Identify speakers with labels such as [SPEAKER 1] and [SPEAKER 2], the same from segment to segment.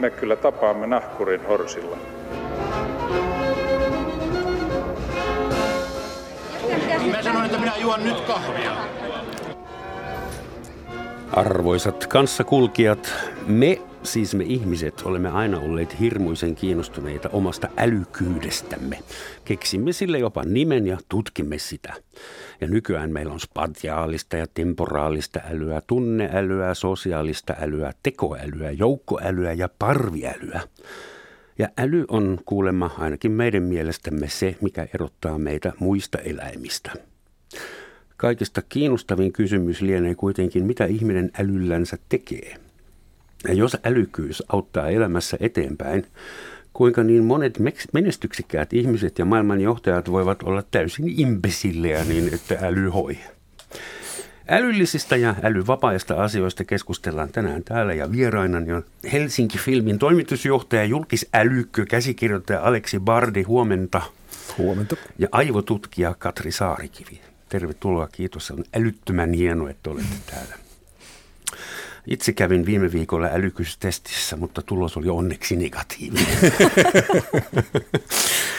[SPEAKER 1] me kyllä tapaamme nahkurin horsilla.
[SPEAKER 2] Mä sanoin, että minä juon nyt kahvia.
[SPEAKER 3] Arvoisat kanssakulkijat, me, siis me ihmiset, olemme aina olleet hirmuisen kiinnostuneita omasta älykyydestämme. Keksimme sille jopa nimen ja tutkimme sitä. Ja nykyään meillä on spatiaalista ja temporaalista älyä, tunneälyä, sosiaalista älyä, tekoälyä, joukkoälyä ja parviälyä. Ja äly on kuulemma ainakin meidän mielestämme se, mikä erottaa meitä muista eläimistä. Kaikista kiinnostavin kysymys lienee kuitenkin, mitä ihminen älyllänsä tekee. Ja jos älykyys auttaa elämässä eteenpäin, kuinka niin monet menestyksekkäät ihmiset ja maailmanjohtajat voivat olla täysin imbesillejä niin, että äly hoi. Älyllisistä ja älyvapaista asioista keskustellaan tänään täällä ja vieraina on Helsinki-filmin toimitusjohtaja, julkisälykkö, käsikirjoittaja Aleksi Bardi, huomenta.
[SPEAKER 4] Huomenta.
[SPEAKER 3] Ja aivotutkija Katri Saarikivi. Tervetuloa, kiitos. On älyttömän hienoa, että olette täällä. Itse kävin viime viikolla älykystestissä, mutta tulos oli onneksi negatiivinen.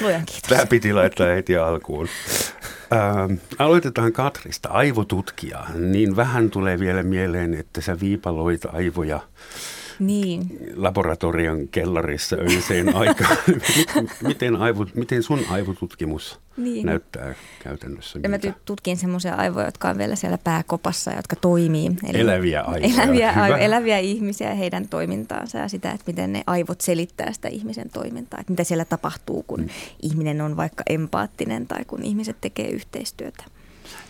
[SPEAKER 5] Luojan kiitos.
[SPEAKER 3] Tämä piti laittaa heti alkuun. Ähm, aloitetaan Katrista, aivotutkija. Niin vähän tulee vielä mieleen, että sä viipaloit aivoja
[SPEAKER 5] niin.
[SPEAKER 3] laboratorion kellarissa öiseen aikaan. miten, aivo, miten sun aivotutkimus niin. näyttää käytännössä?
[SPEAKER 5] Ja mä tutkin semmoisia aivoja, jotka on vielä siellä pääkopassa, jotka toimii.
[SPEAKER 3] Eli eläviä aivoja.
[SPEAKER 5] Eläviä, aivo, eläviä ihmisiä ja heidän toimintaansa ja sitä, että miten ne aivot selittää sitä ihmisen toimintaa. Että mitä siellä tapahtuu, kun mm. ihminen on vaikka empaattinen tai kun ihmiset tekee yhteistyötä.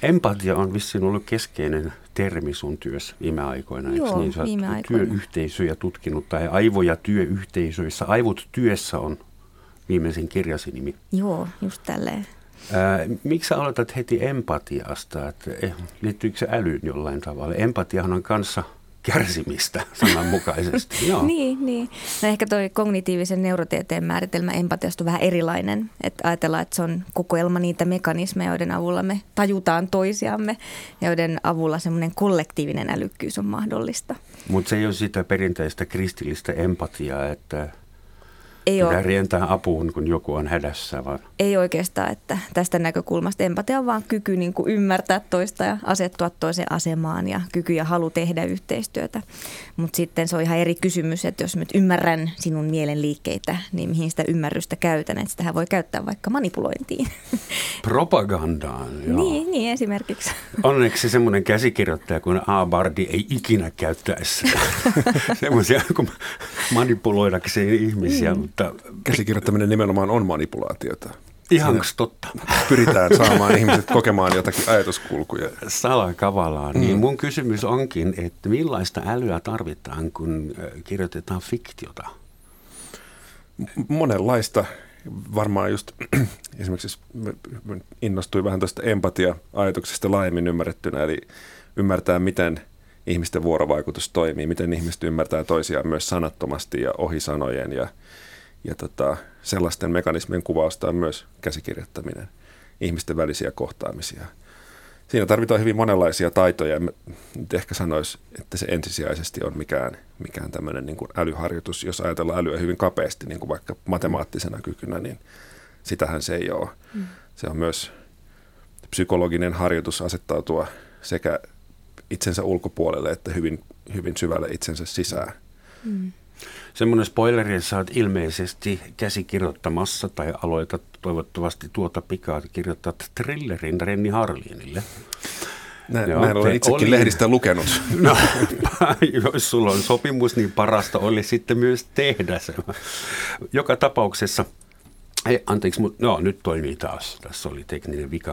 [SPEAKER 3] Empatia on vissiin ollut keskeinen termi sun työssä viime aikoina,
[SPEAKER 5] Joo,
[SPEAKER 3] eikö niin?
[SPEAKER 5] Sä viime aikoina.
[SPEAKER 3] työyhteisöjä tutkinut tai aivoja työyhteisöissä. Aivot työssä on viimeisin kirjasi nimi.
[SPEAKER 5] Joo, just tälleen.
[SPEAKER 3] Ää, miksi sä aloitat heti empatiasta? Että, eh, liittyykö se älyyn jollain tavalla? Empatiahan on kanssa – kärsimistä sananmukaisesti. Joo.
[SPEAKER 5] niin, niin. No ehkä toi kognitiivisen neurotieteen määritelmä empatiasta on vähän erilainen. Että ajatellaan, että se on kokoelma niitä mekanismeja, joiden avulla me tajutaan toisiamme, joiden avulla semmoinen kollektiivinen älykkyys on mahdollista.
[SPEAKER 3] Mutta se ei ole sitä perinteistä kristillistä empatiaa, että ei ole. rientää apuun, kun joku on hädässä. Vaan.
[SPEAKER 5] Ei oikeastaan, että tästä näkökulmasta empatia on vaan kyky niin kuin ymmärtää toista ja asettua toiseen asemaan ja kyky ja halu tehdä yhteistyötä. Mutta sitten se on ihan eri kysymys, että jos nyt ymmärrän sinun mielen liikkeitä, niin mihin sitä ymmärrystä käytän. Että sitähän voi käyttää vaikka manipulointiin.
[SPEAKER 3] Propagandaan, joo.
[SPEAKER 5] Niin, niin esimerkiksi.
[SPEAKER 3] Onneksi semmoinen käsikirjoittaja kuin A. Bardi ei ikinä käyttäisi semmoisia manipuloidakseen ihmisia, mm
[SPEAKER 4] mutta... Käsikirjoittaminen nimenomaan on manipulaatiota.
[SPEAKER 3] Ihan totta.
[SPEAKER 4] Pyritään saamaan ihmiset kokemaan jotakin ajatuskulkuja.
[SPEAKER 3] Salakavalaa. Niin mm. Niin mun kysymys onkin, että millaista älyä tarvitaan, kun kirjoitetaan fiktiota?
[SPEAKER 4] Monenlaista. Varmaan just esimerkiksi innostuin vähän tuosta empatia-ajatuksesta laajemmin ymmärrettynä, eli ymmärtää, miten ihmisten vuorovaikutus toimii, miten ihmiset ymmärtää toisiaan myös sanattomasti ja ohi sanojen ja ja tota, sellaisten mekanismien kuvausta on myös käsikirjoittaminen, ihmisten välisiä kohtaamisia. Siinä tarvitaan hyvin monenlaisia taitoja. Nyt ehkä sanoisi, että se ensisijaisesti on mikään, mikään tämmöinen niin kuin älyharjoitus. Jos ajatellaan älyä hyvin kapeasti, niin kuin vaikka matemaattisena kykynä, niin sitähän se ei ole. Mm. Se on myös psykologinen harjoitus asettautua sekä itsensä ulkopuolelle että hyvin, hyvin syvälle itsensä sisään. Mm.
[SPEAKER 3] Semmoinen spoileri, että sä oot ilmeisesti käsikirjoittamassa tai aloitat toivottavasti tuota pikaa kirjoittaa thrillerin Renni Harlinille.
[SPEAKER 4] Näin, Joo, näin olen itsekin oli... lehdistä lukenut.
[SPEAKER 3] No, jos sulla on sopimus, niin parasta oli sitten myös tehdä se. Joka tapauksessa, ei, anteeksi, mutta no, nyt toimii taas. Tässä oli tekninen vika.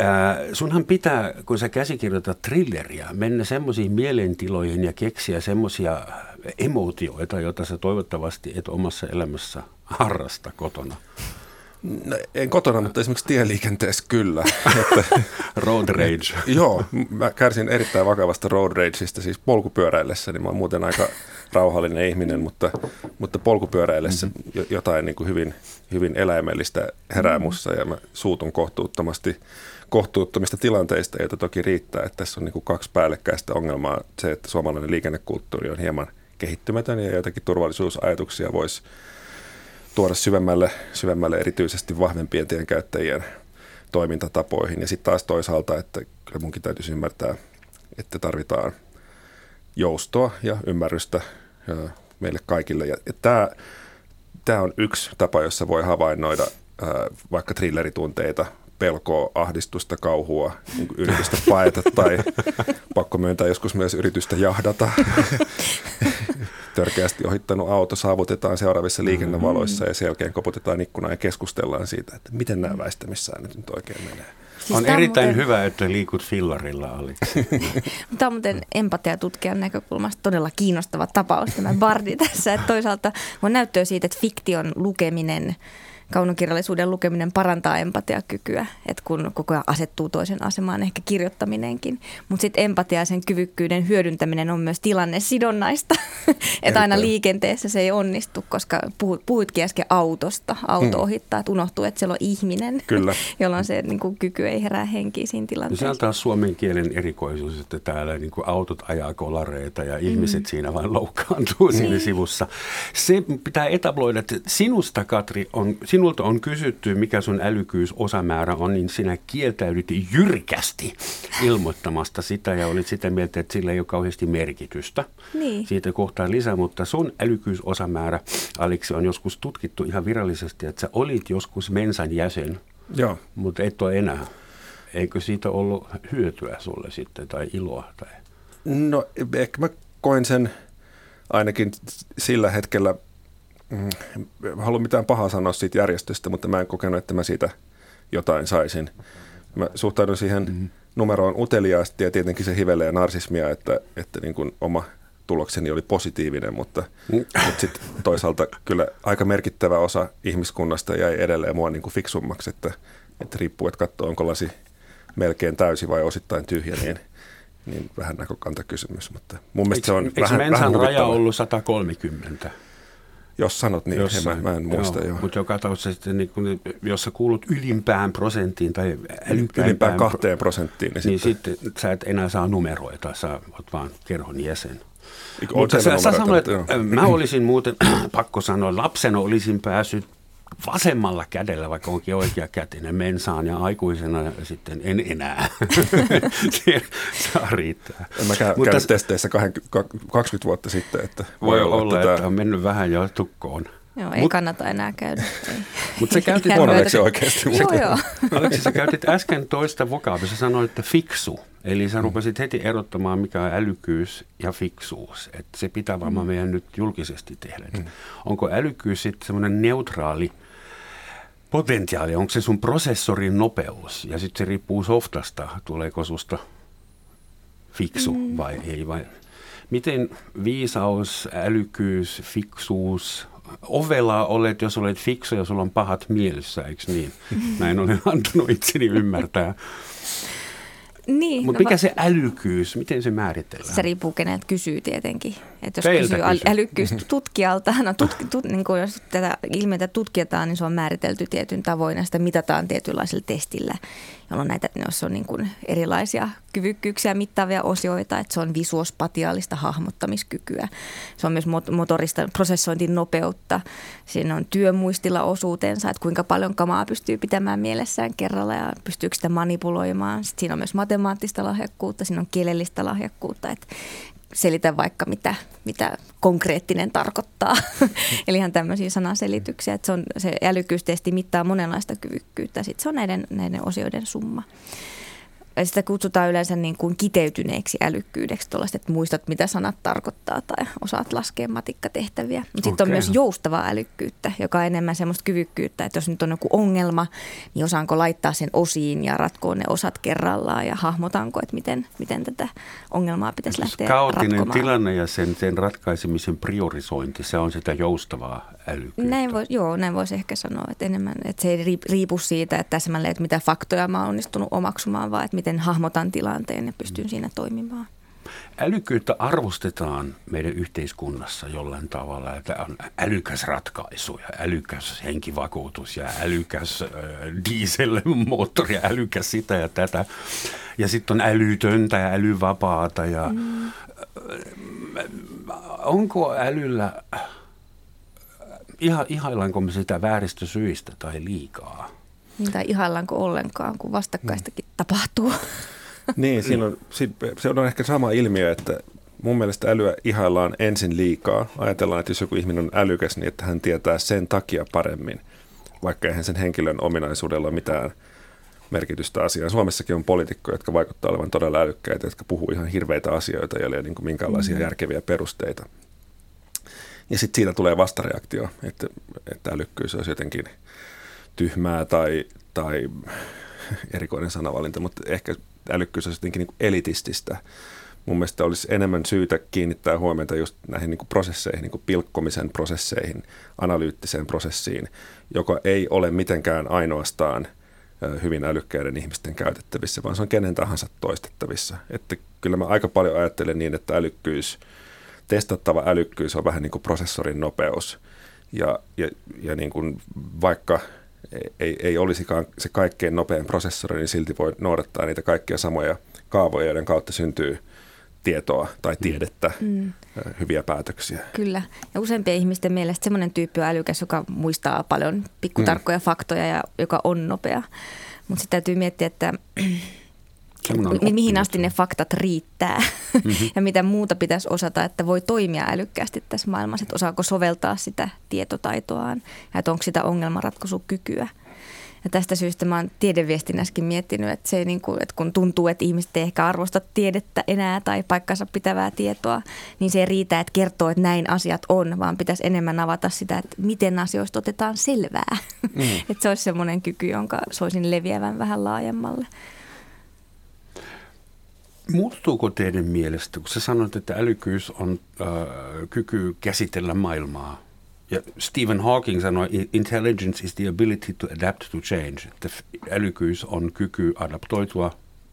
[SPEAKER 3] Äh, sunhan pitää, kun sä käsikirjoitat thrilleria, mennä semmoisiin mielentiloihin ja keksiä semmoisia emootioita, joita sä toivottavasti et omassa elämässä harrasta kotona.
[SPEAKER 4] No, en kotona, mutta esimerkiksi tieliikenteessä kyllä.
[SPEAKER 3] Että, road rage.
[SPEAKER 4] joo, mä kärsin erittäin vakavasta road rageista, siis polkupyöräillessä, niin mä oon muuten aika rauhallinen ihminen, mutta, mutta polkupyöräillessä mm-hmm. jotain niin kuin hyvin, hyvin eläimellistä herää mussa ja mä suutun kohtuuttomasti kohtuuttomista tilanteista, joita toki riittää, että tässä on niin kuin kaksi päällekkäistä ongelmaa. Se, että suomalainen liikennekulttuuri on hieman kehittymätön ja joitakin turvallisuusajatuksia voisi tuoda syvemmälle, syvemmälle erityisesti vahvempien tienkäyttäjien toimintatapoihin. Ja sitten taas toisaalta, että kyllä munkin täytyisi ymmärtää, että tarvitaan joustoa ja ymmärrystä meille kaikille. Ja tämä, tämä on yksi tapa, jossa voi havainnoida vaikka thrilleritunteita, pelkoa, ahdistusta, kauhua, niin yritystä paeta tai pakko myöntää joskus myös yritystä jahdata. Törkeästi ohittanut auto saavutetaan seuraavissa liikennevaloissa ja sen jälkeen koputetaan ikkunaa ja keskustellaan siitä, että miten nämä väistämissäännöt nyt oikein menee.
[SPEAKER 3] Siis on erittäin muuten... hyvä, että liikut fillarilla, Alex.
[SPEAKER 5] tämä on muuten empatiatutkijan näkökulmasta todella kiinnostava tapaus, tämä Bardi tässä. Että toisaalta on näyttöä siitä, että fiktion lukeminen – kaunokirjallisuuden lukeminen parantaa empatiakykyä, että kun koko ajan asettuu toisen asemaan, ehkä kirjoittaminenkin. Mutta sitten empatia ja sen kyvykkyyden hyödyntäminen on myös tilannesidonnaista, että aina liikenteessä se ei onnistu, koska puhuitkin äsken autosta, auto hmm. ohittaa, että unohtuu, että siellä on ihminen, Kyllä. jolloin se niin kuin, kyky ei herää henkiin siinä tilanteessa.
[SPEAKER 3] No, se on taas suomen kielen erikoisuus, että täällä niin kuin autot ajaa kolareita ja ihmiset mm. siinä vain loukkaantuu siinä niin. sivussa. Se pitää etabloida, että sinusta Katri on sinulta on kysytty, mikä sun älykkyysosamäärä on, niin sinä kieltäydyt jyrkästi ilmoittamasta sitä ja olit sitä mieltä, että sillä ei ole kauheasti merkitystä. Niin. Siitä kohtaa lisää, mutta sun älykkyysosamäärä, Aleksi, on joskus tutkittu ihan virallisesti, että sä olit joskus mensan jäsen, Joo. mutta et ole enää. Eikö siitä ollut hyötyä sulle sitten tai iloa? Tai?
[SPEAKER 4] No ehkä mä koin sen ainakin sillä hetkellä halua mitään pahaa sanoa siitä järjestöstä, mutta mä en kokenut, että mä siitä jotain saisin. Mä suhtaudun siihen mm-hmm. numeroon uteliaasti ja tietenkin se hivelee narsismia, että, että niin kuin oma tulokseni oli positiivinen, mutta, mm. mutta sitten toisaalta kyllä aika merkittävä osa ihmiskunnasta jäi edelleen mua niin kuin fiksummaksi, että, että riippuu, että katsoo, onko lasi melkein täysi vai osittain tyhjä, niin, niin vähän näkökantakysymys. Mutta mun mielestä eikö, se on
[SPEAKER 3] vähän, vähän raja ollut 130?
[SPEAKER 4] Jos sanot niin, Jossain, mä en muista. Joo,
[SPEAKER 3] joo. Mutta joka tapauksessa, niin kun, jos sä kuulut ylimpään prosenttiin tai
[SPEAKER 4] ylimpään kahteen prosenttiin,
[SPEAKER 3] niin, niin sitten, sitten sä et enää saa numeroita, sä oot vaan kerhon jäsen. Mutta sä, sä sanoit, että mä olisin muuten, pakko sanoa, lapsena olisin päässyt vasemmalla kädellä, vaikka onkin oikea kätinen mensaan ja aikuisena sitten en enää. Saa riittää.
[SPEAKER 4] En mä käy, Mutta, käynyt testeissä 20 vuotta sitten, että
[SPEAKER 3] voi, voi olla, olla että, että on mennyt vähän jo tukkoon.
[SPEAKER 5] Joo, ei Mut, kannata enää käydä.
[SPEAKER 3] Mutta sä käytit...
[SPEAKER 4] Huononeksi oikeasti.
[SPEAKER 5] Joo, joo.
[SPEAKER 3] Aleksi, sä käytit äsken toista vokaabia. Sä sanoit, että fiksu. Eli sä rupesit heti erottamaan, mikä on älykkyys ja fiksuus. Että se pitää varmaan mm. meidän nyt julkisesti tehdä. Mm. Onko älykkyys sitten semmoinen neutraali potentiaali? Onko se sun prosessorin nopeus? Ja sitten se riippuu softasta. Tuleeko susta fiksu mm. vai ei? Vai miten viisaus, älykkyys, fiksuus, ovelaa olet, jos olet fiksu ja sulla on pahat mielessä, eikö niin? Näin olen antanut itseni ymmärtää.
[SPEAKER 5] Niin,
[SPEAKER 3] Mutta no mikä va- se älykkyys, miten se määritellään?
[SPEAKER 5] Se riippuu keneltä kysyy tietenkin. Että jos Teiltä kysyy kysyy. älykkyys tutkijalta, no tut, tut, niin kuin jos tätä ilmiötä tutkitaan, niin se on määritelty tietyn tavoin ja sitä mitataan tietynlaisella testillä, jolloin näitä, jos on niin kuin erilaisia kyvykkyyksiä mittaavia osioita, että se on visuospatiaalista hahmottamiskykyä. Se on myös motorista prosessointin nopeutta. Siinä on työmuistilla osuutensa, että kuinka paljon kamaa pystyy pitämään mielessään kerralla ja pystyykö sitä manipuloimaan. Sitten siinä on myös matemaattista lahjakkuutta, siinä on kielellistä lahjakkuutta, että selitä vaikka mitä, mitä konkreettinen tarkoittaa. Eli ihan tämmöisiä sanaselityksiä, että se, on, se älykkyystesti mittaa monenlaista kyvykkyyttä. Sitten se on näiden, näiden osioiden summa sitä kutsutaan yleensä niin kuin kiteytyneeksi älykkyydeksi, että muistat mitä sanat tarkoittaa tai osaat laskea matikkatehtäviä. Mutta sitten on myös joustavaa älykkyyttä, joka on enemmän semmoista kyvykkyyttä, että jos nyt on joku ongelma, niin osaanko laittaa sen osiin ja ratkoa ne osat kerrallaan ja hahmotanko, että miten, miten tätä ongelmaa pitäisi lähteä Kautinen ratkomaan.
[SPEAKER 3] tilanne ja sen, sen ratkaisemisen priorisointi, se on sitä joustavaa älykkyyttä.
[SPEAKER 5] Näin voi, joo, näin voisi ehkä sanoa, että enemmän, että se ei riipu siitä, että täsmälleen, että mitä faktoja mä oon onnistunut omaksumaan, vaan että miten hahmotan tilanteen ja pystyn siinä toimimaan.
[SPEAKER 3] Älykkyyttä arvostetaan meidän yhteiskunnassa jollain tavalla, että on älykäs ratkaisu ja älykäs henkivakuutus ja älykäs äh, dieselmoottori ja älykäs sitä ja tätä. Ja sitten on älytöntä ja älyvapaata ja mm. onko älyllä, iha, ihaillaanko me sitä vääristä syistä tai liikaa?
[SPEAKER 5] Tai ihaillaanko ollenkaan, kun vastakkaistakin mm. tapahtuu.
[SPEAKER 4] Niin, siinä on, se on ehkä sama ilmiö, että mun mielestä älyä ihaillaan ensin liikaa. Ajatellaan, että jos joku ihminen on älykäs, niin että hän tietää sen takia paremmin, vaikka eihän sen henkilön ominaisuudella mitään merkitystä asiaa. Suomessakin on poliitikkoja, jotka vaikuttaa olevan todella älykkäitä, jotka puhuu ihan hirveitä asioita, joilla ei ole niin minkäänlaisia mm-hmm. järkeviä perusteita. Ja sitten siitä tulee vastareaktio, että, että älykkyys olisi jotenkin tyhmää tai, tai erikoinen sanavalinta, mutta ehkä älykkyys olisi jotenkin niin elitististä. Mun mielestä olisi enemmän syytä kiinnittää huomiota just näihin niin prosesseihin, niin pilkkomisen prosesseihin, analyyttiseen prosessiin, joka ei ole mitenkään ainoastaan hyvin älykkäiden ihmisten käytettävissä, vaan se on kenen tahansa toistettavissa. Että kyllä mä aika paljon ajattelen niin, että älykkyys, testattava älykkyys on vähän niin kuin prosessorin nopeus. Ja, ja, ja niin kuin vaikka ei, ei olisikaan se kaikkein nopein prosessori, niin silti voi noudattaa niitä kaikkia samoja kaavoja, joiden kautta syntyy tietoa tai mm. tiedettä, mm. hyviä päätöksiä.
[SPEAKER 5] Kyllä. Ja useimpien ihmisten mielestä semmoinen tyyppi on älykäs, joka muistaa paljon pikkutarkkoja mm. faktoja ja joka on nopea. Mutta sitten täytyy miettiä, että mi- mihin asti ne faktat riittää mm-hmm. ja mitä muuta pitäisi osata, että voi toimia älykkäästi tässä maailmassa, että osaako soveltaa sitä tietotaitoaan ja että onko sitä ongelmanratkaisukykyä. Ja tästä syystä mä oon tiedeviestinnässäkin miettinyt, että, se niin kuin, että kun tuntuu, että ihmiset ei ehkä arvosta tiedettä enää tai paikkansa pitävää tietoa, niin se ei riitä, että kertoo, että näin asiat on, vaan pitäisi enemmän avata sitä, että miten asioista otetaan selvää. Mm. että se olisi semmoinen kyky, jonka soisin leviävän vähän laajemmalle.
[SPEAKER 3] Muuttuuko teidän mielestä, kun sä sanoit, että älykkyys on äh, kyky käsitellä maailmaa? Ja Stephen Hawking sanoi, intelligence is the ability to adapt to change. Että älykkyys on kyky adaptoitua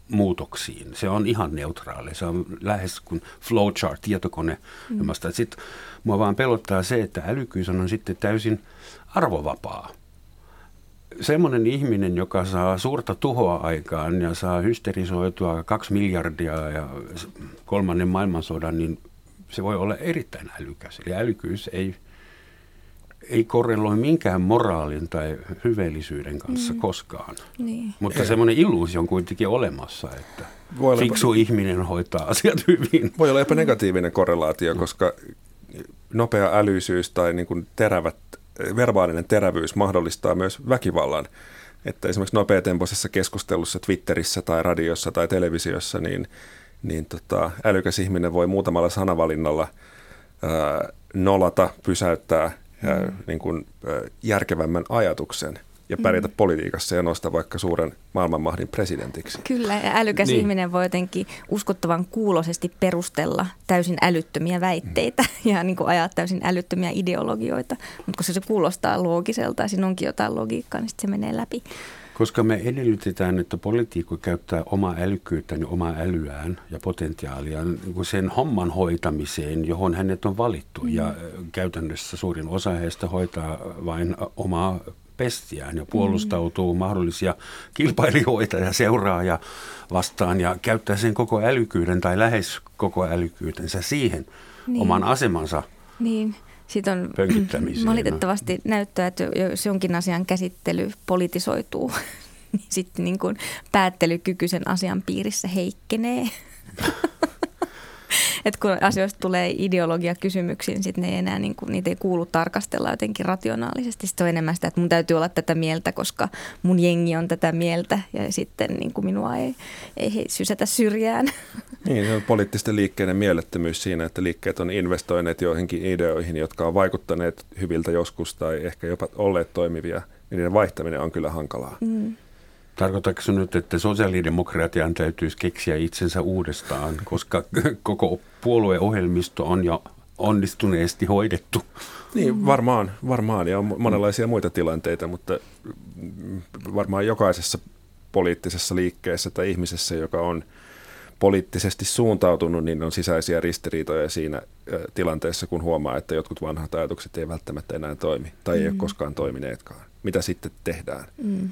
[SPEAKER 3] muutoksiin. Se on ihan neutraali. Se on lähes kuin flowchart, tietokone. Mm. Sitten mua vaan pelottaa se, että älykkyys on sitten täysin arvovapaa semmoinen ihminen, joka saa suurta tuhoa aikaan ja saa hysterisoitua kaksi miljardia ja kolmannen maailmansodan, niin se voi olla erittäin älykäs. Eli älykyys ei, ei korreloi minkään moraalin tai hyveellisyyden kanssa mm. koskaan. Niin. Mutta semmoinen illuusio on kuitenkin olemassa, että voi fiksu olla, ihminen hoitaa asiat hyvin.
[SPEAKER 4] Voi olla jopa negatiivinen korrelaatio, koska nopea älyisyys tai niin kuin terävät verbaalinen terävyys mahdollistaa myös väkivallan. Että esimerkiksi nopeatempoisessa keskustelussa Twitterissä tai radiossa tai televisiossa, niin, niin tota, älykäs ihminen voi muutamalla sanavalinnalla ää, nolata, pysäyttää ää, mm. niin kuin, ää, järkevämmän ajatuksen – ja pärjätä mm. politiikassa ja nostaa vaikka suuren maailmanmahdin presidentiksi.
[SPEAKER 5] Kyllä, ja älykäs niin. ihminen voi jotenkin uskottavan kuulosesti perustella täysin älyttömiä väitteitä mm. ja niin kuin ajaa täysin älyttömiä ideologioita. Mutta koska se kuulostaa loogiselta ja siinä onkin jotain logiikkaa, niin se menee läpi.
[SPEAKER 3] Koska me edellytetään, että poliitikko käyttää omaa älykkyyttään ja omaa älyään ja potentiaaliaan niin sen homman hoitamiseen, johon hänet on valittu. Mm. Ja käytännössä suurin osa heistä hoitaa vain omaa pestiään ja puolustautuu mm. mahdollisia kilpailijoita ja seuraa ja vastaan ja käyttää sen koko älykkyyden tai lähes koko älykkyytensä siihen niin. oman asemansa
[SPEAKER 5] niin. Sitten on valitettavasti näyttää, että jos jonkin asian käsittely politisoituu, niin sitten niin kuin päättelykyky sen asian piirissä heikkenee. että kun asioista tulee ideologiakysymyksiin, niin sitten ne ei enää, niin kuin, niitä ei kuulu tarkastella jotenkin rationaalisesti. Sitten on enemmän sitä, että mun täytyy olla tätä mieltä, koska mun jengi on tätä mieltä ja sitten niin kuin minua ei, ei sysätä syrjään.
[SPEAKER 4] Niin, se on poliittisten liikkeiden mielettömyys siinä, että liikkeet on investoineet joihinkin ideoihin, jotka on vaikuttaneet hyviltä joskus tai ehkä jopa olleet toimivia. Niiden vaihtaminen on kyllä hankalaa. Mm.
[SPEAKER 3] Tarkoitatko nyt, että sosiaalidemokratian täytyisi keksiä itsensä uudestaan, koska koko puolueohjelmisto on jo onnistuneesti hoidettu?
[SPEAKER 4] Niin, varmaan, varmaan ja on monenlaisia muita tilanteita, mutta varmaan jokaisessa poliittisessa liikkeessä tai ihmisessä, joka on poliittisesti suuntautunut, niin on sisäisiä ristiriitoja siinä tilanteessa, kun huomaa, että jotkut vanhat ajatukset ei välttämättä enää toimi tai ei mm. ole koskaan toimineetkaan. Mitä sitten tehdään? Mm.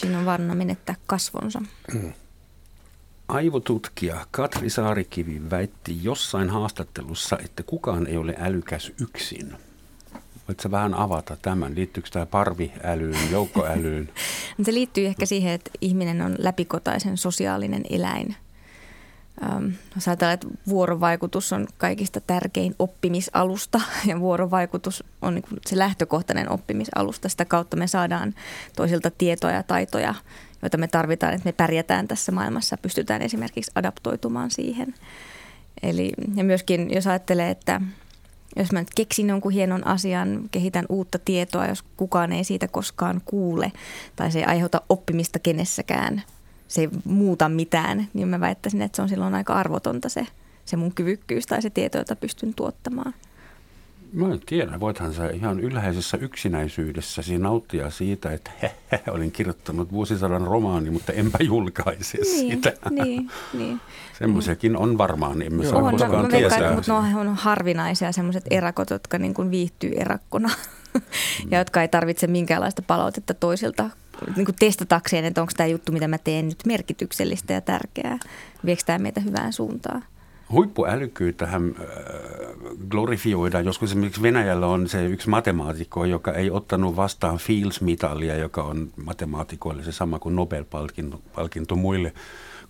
[SPEAKER 5] Siinä on vaarana menettää kasvonsa. Mm.
[SPEAKER 3] Aivotutkija Katri Saarikivi väitti jossain haastattelussa, että kukaan ei ole älykäs yksin. Voitko vähän avata tämän? Liittyykö tämä parviälyyn, joukkoälyyn?
[SPEAKER 5] Se liittyy ehkä siihen, että ihminen on läpikotaisen sosiaalinen eläin. Ähm, jos ajatellaan, että vuorovaikutus on kaikista tärkein oppimisalusta ja vuorovaikutus on niin se lähtökohtainen oppimisalusta. Sitä kautta me saadaan toisilta tietoja ja taitoja, joita me tarvitaan, että me pärjätään tässä maailmassa, pystytään esimerkiksi adaptoitumaan siihen. Eli, ja myöskin jos ajattelee, että jos mä nyt keksin jonkun hienon asian, kehitän uutta tietoa, jos kukaan ei siitä koskaan kuule tai se ei aiheuta oppimista kenessäkään, se ei muuta mitään, niin mä väittäisin, että se on silloin aika arvotonta se, se mun kyvykkyys tai se tieto, jota pystyn tuottamaan.
[SPEAKER 3] Mä en tiedä, voithan sä ihan ylhäisessä yksinäisyydessä nauttia siitä, että he, he, olin kirjoittanut vuosisadan romaani, mutta enpä julkaise
[SPEAKER 5] niin,
[SPEAKER 3] sitä.
[SPEAKER 5] Niin, niin.
[SPEAKER 3] Semmoisiakin on varmaan, niin emme saa koskaan
[SPEAKER 5] tietää. Mutta ne on harvinaisia semmoiset erakot, jotka niin kuin viihtyy erakkona ja jotka ei tarvitse minkäänlaista palautetta toisilta niin kuin testatakseen, että onko tämä juttu, mitä mä teen nyt merkityksellistä ja tärkeää. Viekö tämä meitä hyvään suuntaan?
[SPEAKER 3] Huippuälykkyyttähän äh, glorifioidaan. Joskus esimerkiksi Venäjällä on se yksi matemaatikko, joka ei ottanut vastaan Fields-mitalia, joka on matemaatikoille se sama kuin Nobel-palkinto muille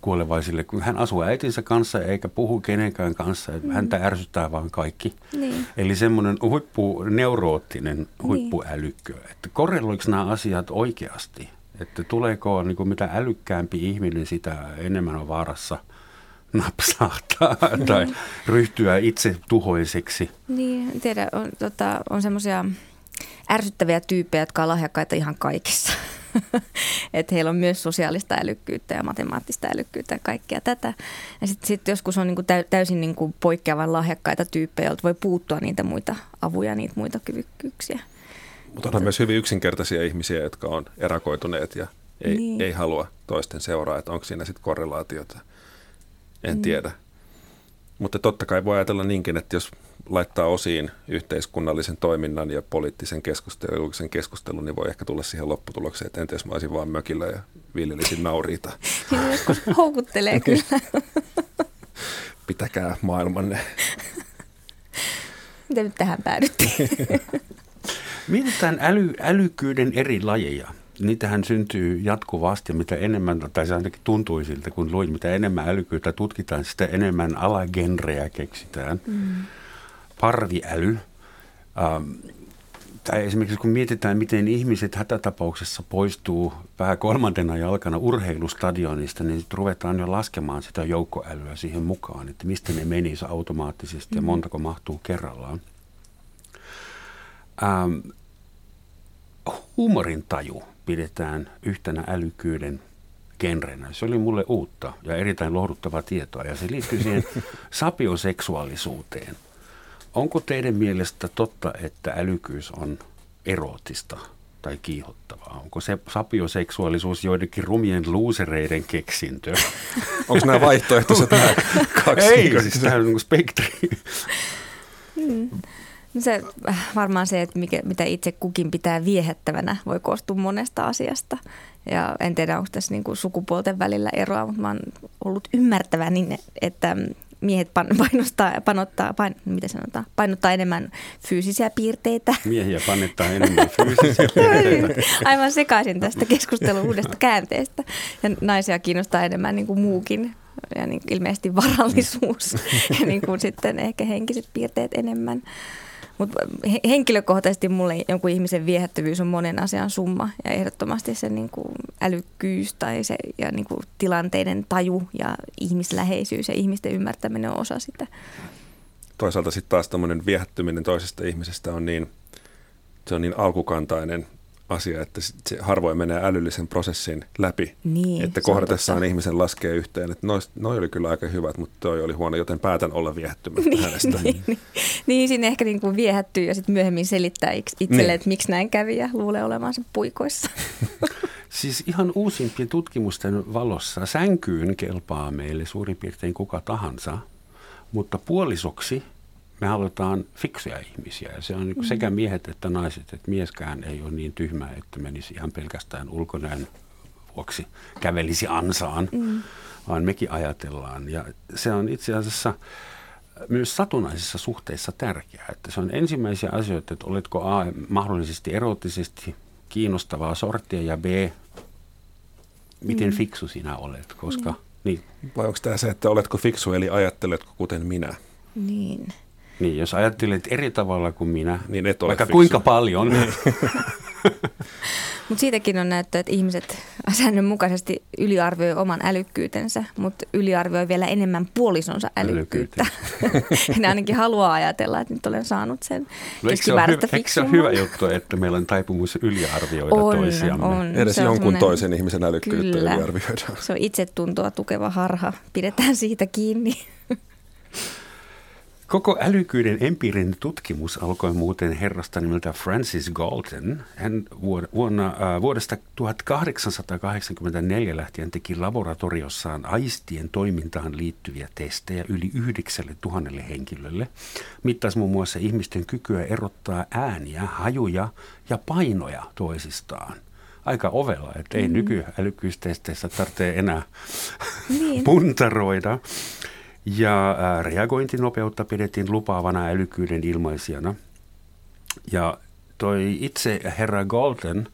[SPEAKER 3] kuolevaisille, kun hän asuu äitinsä kanssa eikä puhu kenenkään kanssa. Mm. Häntä ärsyttää vaan kaikki. Niin. Eli semmoinen huippu, neuroottinen huippuälykkö. Niin. Että korreloiko nämä asiat oikeasti? Että tuleeko niin kuin mitä älykkäämpi ihminen, sitä enemmän on vaarassa – napsahtaa niin. tai ryhtyä itse tuhoiseksi.
[SPEAKER 5] Niin, tiedä, on, tota, on semmoisia ärsyttäviä tyyppejä, jotka on lahjakkaita ihan kaikissa. että heillä on myös sosiaalista älykkyyttä ja matemaattista älykkyyttä ja kaikkea tätä. Ja sitten sit joskus on niinku täysin niinku poikkeavan lahjakkaita tyyppejä, joilta voi puuttua niitä muita avuja, niitä muita kyvykkyyksiä.
[SPEAKER 4] Mutta on myös hyvin yksinkertaisia ihmisiä, jotka on erakoituneet ja ei, niin. ei halua toisten seuraa, että onko siinä sitten korrelaatiota. En mm. tiedä. Mutta totta kai voi ajatella niinkin, että jos laittaa osiin yhteiskunnallisen toiminnan ja poliittisen keskustelun, julkisen keskustelun, niin voi ehkä tulla siihen lopputulokseen, että entäs mä olisin vaan mökillä ja viljelisin nauriita.
[SPEAKER 5] Joskus houkuttelee kyllä.
[SPEAKER 4] Pitäkää maailmanne.
[SPEAKER 5] Miten nyt tähän päädyttiin?
[SPEAKER 3] Mietitään äly, älykkyyden eri lajeja niitähän syntyy jatkuvasti, mitä enemmän, tai se ainakin tuntui siltä, kun luin, mitä enemmän älykkyyttä tutkitaan, sitä enemmän alagenrejä keksitään. Mm. Parviäly. Ähm, tai esimerkiksi kun mietitään, miten ihmiset hätätapauksessa poistuu vähän kolmantena jalkana urheilustadionista, niin sitten ruvetaan jo laskemaan sitä joukkoälyä siihen mukaan, että mistä ne menisi automaattisesti ja mm. montako mahtuu kerrallaan. Ähm, huumorin taju pidetään yhtenä älykkyyden genrenä. Se oli mulle uutta ja erittäin lohduttavaa tietoa ja se liittyy siihen sapioseksuaalisuuteen. Onko teidän mielestä totta, että älykkyys on erootista tai kiihottavaa? Onko se sapioseksuaalisuus joidenkin rumien luusereiden keksintö?
[SPEAKER 4] Onko nämä vaihtoehtoiset nämä kaksi?
[SPEAKER 3] Ei, siis tämä on niin spektri.
[SPEAKER 5] Hmm. No se äh, varmaan se, että mikä, mitä itse kukin pitää viehättävänä, voi koostua monesta asiasta. Ja en tiedä, onko tässä niin kuin sukupuolten välillä eroa, mutta mä oon ollut ymmärtävä niin, että miehet painottaa, panottaa, pain, mitä sanotaan, painottaa enemmän fyysisiä piirteitä.
[SPEAKER 3] Miehiä painottaa enemmän fyysisiä piirteitä.
[SPEAKER 5] Aivan sekaisin tästä keskustelun uudesta käänteestä. Ja naisia kiinnostaa enemmän niin kuin muukin ja niin ilmeisesti varallisuus ja niin kuin sitten ehkä henkiset piirteet enemmän. Mutta henkilökohtaisesti mulle jonkun ihmisen viehättävyys on monen asian summa ja ehdottomasti se niin kuin älykkyys tai se ja niin kuin tilanteiden taju ja ihmisläheisyys ja ihmisten ymmärtäminen on osa sitä.
[SPEAKER 4] Toisaalta sitten taas tämmöinen viehättyminen toisesta ihmisestä on niin, se on niin alkukantainen asia, että se harvoin menee älyllisen prosessin läpi.
[SPEAKER 5] Niin,
[SPEAKER 4] että kohdatessaan ihmisen laskee yhteen, että noin noi oli kyllä aika hyvät, mutta toi oli huono, joten päätän olla viehättymättä
[SPEAKER 5] niin,
[SPEAKER 4] hänestä.
[SPEAKER 5] Niin, niin, niin siinä ehkä niin kuin viehättyy ja sitten myöhemmin selittää itselle, niin. että miksi näin kävi ja luulee olevansa puikoissa.
[SPEAKER 3] Siis ihan uusimpien tutkimusten valossa sänkyyn kelpaa meille suurin piirtein kuka tahansa, mutta puolisoksi – me halutaan fiksuja ihmisiä ja se on niin sekä miehet että naiset, että mieskään ei ole niin tyhmä, että menisi ihan pelkästään ulkonäön vuoksi kävelisi ansaan, mm. vaan mekin ajatellaan. Ja se on itse asiassa myös satunnaisissa suhteissa tärkeää, että se on ensimmäisiä asioita, että oletko A, mahdollisesti erottisesti kiinnostavaa sorttia ja B, miten mm. fiksu sinä olet, koska... Mm. Niin.
[SPEAKER 4] Vai onko tämä se, että oletko fiksu, eli ajatteletko kuten minä?
[SPEAKER 5] Niin.
[SPEAKER 3] Niin, jos ajattelet eri tavalla kuin minä,
[SPEAKER 4] niin et ole
[SPEAKER 3] vaikka
[SPEAKER 4] fiksu.
[SPEAKER 3] kuinka paljon. Niin.
[SPEAKER 5] mutta siitäkin on näyttö, että ihmiset säännönmukaisesti yliarvioi oman älykkyytensä, mutta yliarvioi vielä enemmän puolisonsa älykkyyttä. ne ainakin haluaa ajatella, että nyt olen saanut sen
[SPEAKER 3] no, eikö, se hyvä, eikö se ole hyvä juttu, että meillä on taipumus yliarvioida
[SPEAKER 5] on,
[SPEAKER 3] toisiamme?
[SPEAKER 5] On,
[SPEAKER 4] Edes jonkun toisen ihmisen älykkyyttä kyllä. yliarvioidaan.
[SPEAKER 5] Se on itsetuntoa tukeva harha. Pidetään siitä kiinni.
[SPEAKER 3] Koko älykkyyden empiirinen tutkimus alkoi muuten herrasta nimeltä Francis Galton. Hän vuonna, äh, vuodesta 1884 lähtien teki laboratoriossaan aistien toimintaan liittyviä testejä yli yhdeksälle tuhannelle henkilölle. Mittasi muun muassa ihmisten kykyä erottaa ääniä, hajuja ja painoja toisistaan aika ovella, että ei mm. nykyälykkyystesteissä tarvitse enää niin. puntaroida. Ja reagointinopeutta pidettiin lupaavana älykkyyden ilmaisijana. Ja toi itse herra Golden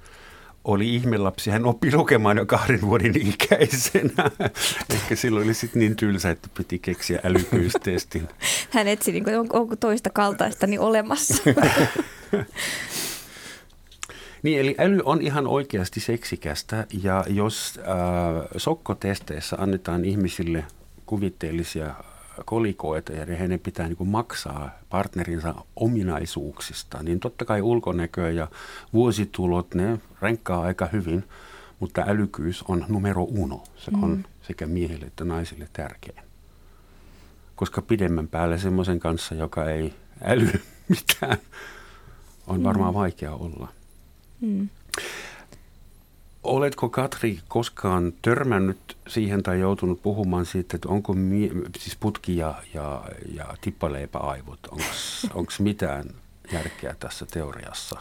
[SPEAKER 3] oli ihmelapsi. Hän oppi lukemaan jo kahden vuoden ikäisenä. Ehkä silloin oli sitten niin tylsä, että piti keksiä älykkyystestin.
[SPEAKER 5] Hän etsi, niin kuin, onko toista kaltaista niin olemassa.
[SPEAKER 3] Niin, eli äly on ihan oikeasti seksikästä ja jos äh, sokkotesteissä annetaan ihmisille kuvitteellisia kolikoita ja heidän pitää niin kuin maksaa partnerinsa ominaisuuksista, niin totta kai ulkonäkö ja vuositulot, ne renkkaa aika hyvin, mutta älykkyys on numero uno. Se mm. on sekä miehille että naisille tärkein. Koska pidemmän päälle semmoisen kanssa, joka ei äly mitään, on varmaan mm. vaikea olla. Mm. Oletko Katri koskaan törmännyt siihen tai joutunut puhumaan siitä, että onko mie- siis putki ja, ja, ja tippaleipäaivot, onko mitään järkeä tässä teoriassa?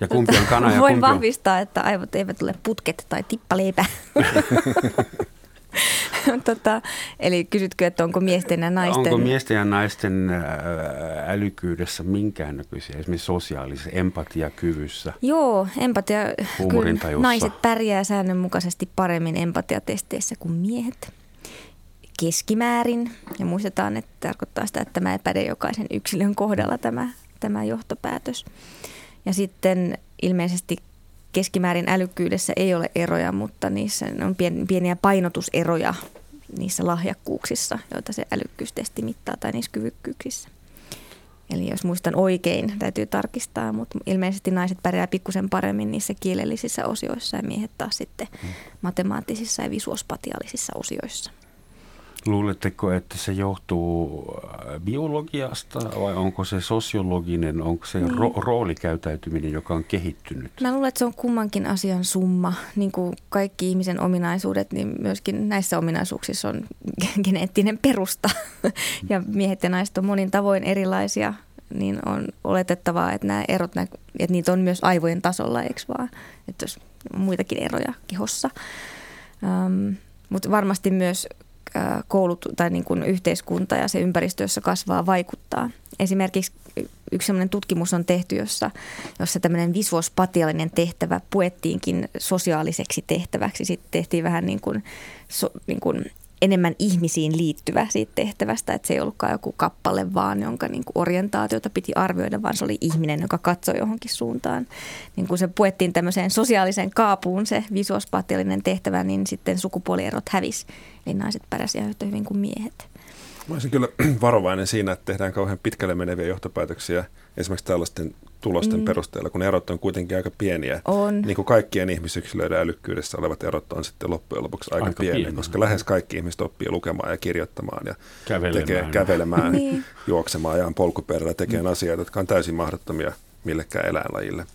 [SPEAKER 3] Ja kumpi on kana ja
[SPEAKER 5] Voin
[SPEAKER 3] kumpi
[SPEAKER 5] on... vahvistaa, että aivot eivät ole putket tai tippaleipä. tota, eli kysytkö, että onko miesten ja naisten...
[SPEAKER 3] Onko miesten ja naisten älykkyydessä minkäännäköisiä, esimerkiksi sosiaalisessa empatiakyvyssä?
[SPEAKER 5] Joo, empatia... Kyllä, naiset pärjää säännönmukaisesti paremmin empatiatesteissä kuin miehet keskimäärin. Ja muistetaan, että tarkoittaa sitä, että tämä ei päde jokaisen yksilön kohdalla tämä, tämä johtopäätös. Ja sitten ilmeisesti keskimäärin älykkyydessä ei ole eroja, mutta niissä on pieniä painotuseroja niissä lahjakkuuksissa, joita se älykkyystesti mittaa tai niissä kyvykkyyksissä. Eli jos muistan oikein, täytyy tarkistaa, mutta ilmeisesti naiset pärjää pikkusen paremmin niissä kielellisissä osioissa ja miehet taas sitten hmm. matemaattisissa ja visuospatiaalisissa osioissa.
[SPEAKER 3] Luuletteko, että se johtuu äh, biologiasta vai onko se sosiologinen, onko se niin. ro- roolikäytäytyminen, joka on kehittynyt?
[SPEAKER 5] Mä luulen, että se on kummankin asian summa. Niin kuin kaikki ihmisen ominaisuudet, niin myöskin näissä ominaisuuksissa on geneettinen perusta. ja miehet ja naiset on monin tavoin erilaisia, niin on oletettavaa, että nämä erot, että niitä on myös aivojen tasolla, eikö vaan? Että jos on muitakin eroja kehossa. Um, mutta varmasti myös koulut tai niin kuin yhteiskunta ja se ympäristö, jossa kasvaa, vaikuttaa. Esimerkiksi yksi sellainen tutkimus on tehty, jossa, jossa tämmöinen visuospatiaalinen tehtävä puettiinkin sosiaaliseksi tehtäväksi. Sitten tehtiin vähän niin kuin, so, niin kuin enemmän ihmisiin liittyvä siitä tehtävästä, että se ei ollutkaan joku kappale vaan, jonka niin kuin orientaatiota piti arvioida, vaan se oli ihminen, joka katsoi johonkin suuntaan. Niin kun se puettiin tämmöiseen sosiaaliseen kaapuun se visuospatiaalinen tehtävä, niin sitten sukupuolierot hävisi. Eli naiset pärjäsivät yhtä hyvin kuin miehet.
[SPEAKER 4] Mä olisin kyllä varovainen siinä, että tehdään kauhean pitkälle meneviä johtopäätöksiä esimerkiksi tällaisten tulosten mm. perusteella, kun erot on kuitenkin aika pieniä.
[SPEAKER 5] On.
[SPEAKER 4] Niin kuin kaikkien ihmisyksilöiden älykkyydessä olevat erot on sitten loppujen lopuksi aika, aika pieniä, pieni. koska lähes kaikki ihmiset oppii lukemaan ja kirjoittamaan ja kävelemään, tekee, kävelemään niin. juoksemaan ja polkupyörällä tekemään mm. asioita, jotka on täysin mahdottomia millekään eläinlajille.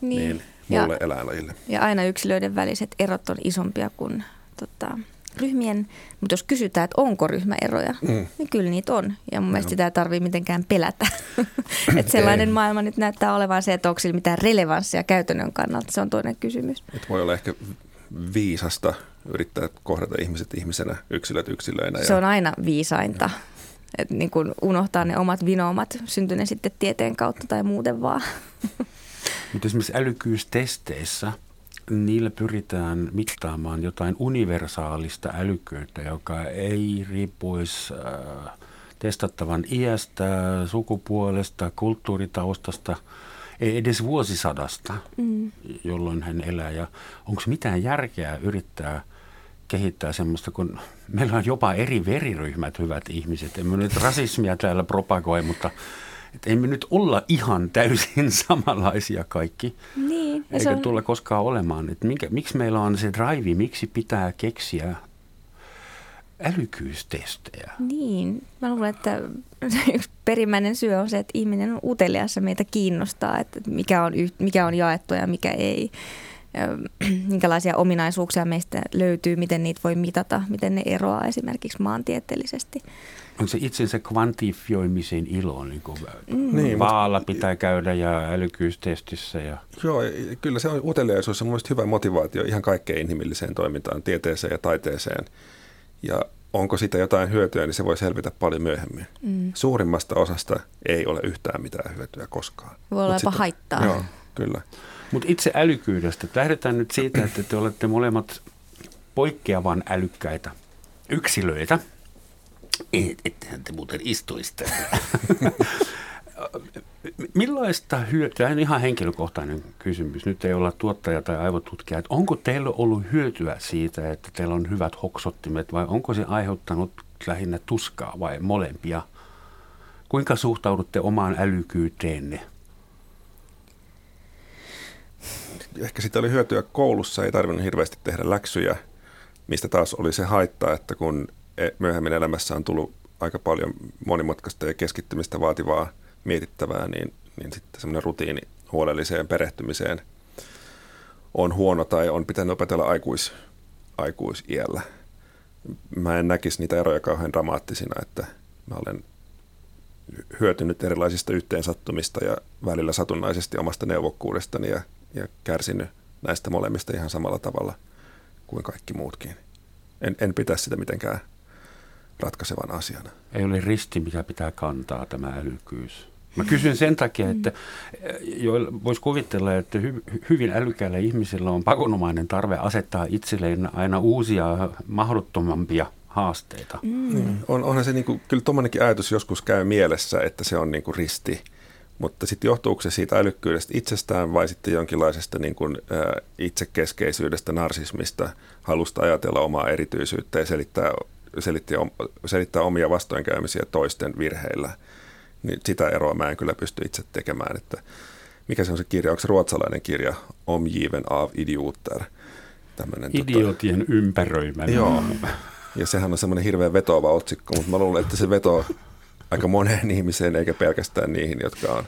[SPEAKER 4] Niin, niin mulle ja, eläinlajille.
[SPEAKER 5] Ja aina yksilöiden väliset erot on isompia kuin tota, ryhmien, mutta jos kysytään, että onko ryhmäeroja, mm. niin kyllä niitä on. Ja mun mielestä sitä ei tarvitse mitenkään pelätä. että sellainen ei. maailma nyt näyttää olevan se, että onko sillä mitään relevanssia käytännön kannalta. Se on toinen kysymys.
[SPEAKER 4] Et voi olla ehkä viisasta yrittää kohdata ihmiset ihmisenä, yksilöt yksilöinä.
[SPEAKER 5] Se on aina viisainta. Et niin kun unohtaa ne omat vinoomat, syntyy ne sitten tieteen kautta tai muuten vaan.
[SPEAKER 3] Mutta esimerkiksi älykkyystesteissä niillä pyritään mittaamaan jotain universaalista älykkyyttä, joka ei riippuisi äh, testattavan iästä, sukupuolesta, kulttuuritaustasta, ei edes vuosisadasta, mm. jolloin hän elää. Ja onko mitään järkeä yrittää kehittää semmoista, kun meillä on jopa eri veriryhmät, hyvät ihmiset. Emme nyt rasismia täällä propagoi, mutta että emme nyt olla ihan täysin samanlaisia kaikki.
[SPEAKER 5] Niin.
[SPEAKER 3] Eikä on... tulla koskaan olemaan. Että minkä, miksi meillä on se drive, miksi pitää keksiä älykkyystestejä?
[SPEAKER 5] Niin. Mä luulen, että yksi perimmäinen syy on se, että ihminen on utelias ja meitä kiinnostaa, että mikä on, mikä on jaettu ja mikä ei. minkälaisia ominaisuuksia meistä löytyy, miten niitä voi mitata, miten ne eroaa esimerkiksi maantieteellisesti.
[SPEAKER 3] Onko se itsensä kvantifioimisen ilo, niin kuin mm. niin, vaalla mutta... pitää käydä ja älykkyystestissä? Ja...
[SPEAKER 4] Joo, kyllä se on uteliaisuus on mielestäni hyvä motivaatio ihan kaikkeen inhimilliseen toimintaan, tieteeseen ja taiteeseen. Ja onko sitä jotain hyötyä, niin se voi selvitä paljon myöhemmin. Mm. Suurimmasta osasta ei ole yhtään mitään hyötyä koskaan.
[SPEAKER 5] Voi olla jopa haittaa.
[SPEAKER 4] Joo, kyllä.
[SPEAKER 3] Mutta itse älykkyydestä. Lähdetään nyt siitä, että te olette molemmat poikkeavan älykkäitä yksilöitä. Ettehän te muuten istuisi Millaista hyötyä, on ihan henkilökohtainen kysymys, nyt ei olla tuottaja tai aivotutkija, että onko teillä ollut hyötyä siitä, että teillä on hyvät hoksottimet vai onko se aiheuttanut lähinnä tuskaa vai molempia? Kuinka suhtaudutte omaan älykyyteenne?
[SPEAKER 4] ehkä siitä oli hyötyä koulussa, ei tarvinnut hirveästi tehdä läksyjä, mistä taas oli se haitta, että kun myöhemmin elämässä on tullut aika paljon monimutkaista ja keskittymistä vaativaa mietittävää, niin, niin sitten semmoinen rutiini huolelliseen perehtymiseen on huono tai on pitänyt opetella aikuis, aikuisiällä. Mä en näkisi niitä eroja kauhean dramaattisina, että mä olen hyötynyt erilaisista yhteensattumista ja välillä satunnaisesti omasta neuvokkuudestani ja ja kärsinyt näistä molemmista ihan samalla tavalla kuin kaikki muutkin. En, en pitä sitä mitenkään ratkaisevan asiana.
[SPEAKER 3] Ei ole risti, mikä pitää kantaa tämä älykkyys. Mä kysyn sen takia, että voisi kuvitella, että hy, hyvin älykkäillä ihmisillä on pakonomainen tarve asettaa itselleen aina uusia mahdottomampia haasteita.
[SPEAKER 4] Mm. Niin. On, onhan se niin kuin, kyllä tuommoinenkin ajatus joskus käy mielessä, että se on niin kuin risti mutta sitten johtuuko se siitä älykkyydestä itsestään vai sitten jonkinlaisesta niin kuin, ä, itsekeskeisyydestä, narsismista, halusta ajatella omaa erityisyyttä ja selittää, selittää, selittää omia vastoinkäymisiä toisten virheillä. Niin sitä eroa mä en kyllä pysty itse tekemään. Että mikä se on se kirja? Onko se ruotsalainen kirja Omgiven av idioter?
[SPEAKER 3] Tämmönen, tota- Idiotien tota, ympäröimä.
[SPEAKER 4] Joo. Ja sehän on semmoinen hirveän vetoava otsikko, mutta mä luulen, että se veto aika moneen ihmiseen, eikä pelkästään niihin, jotka on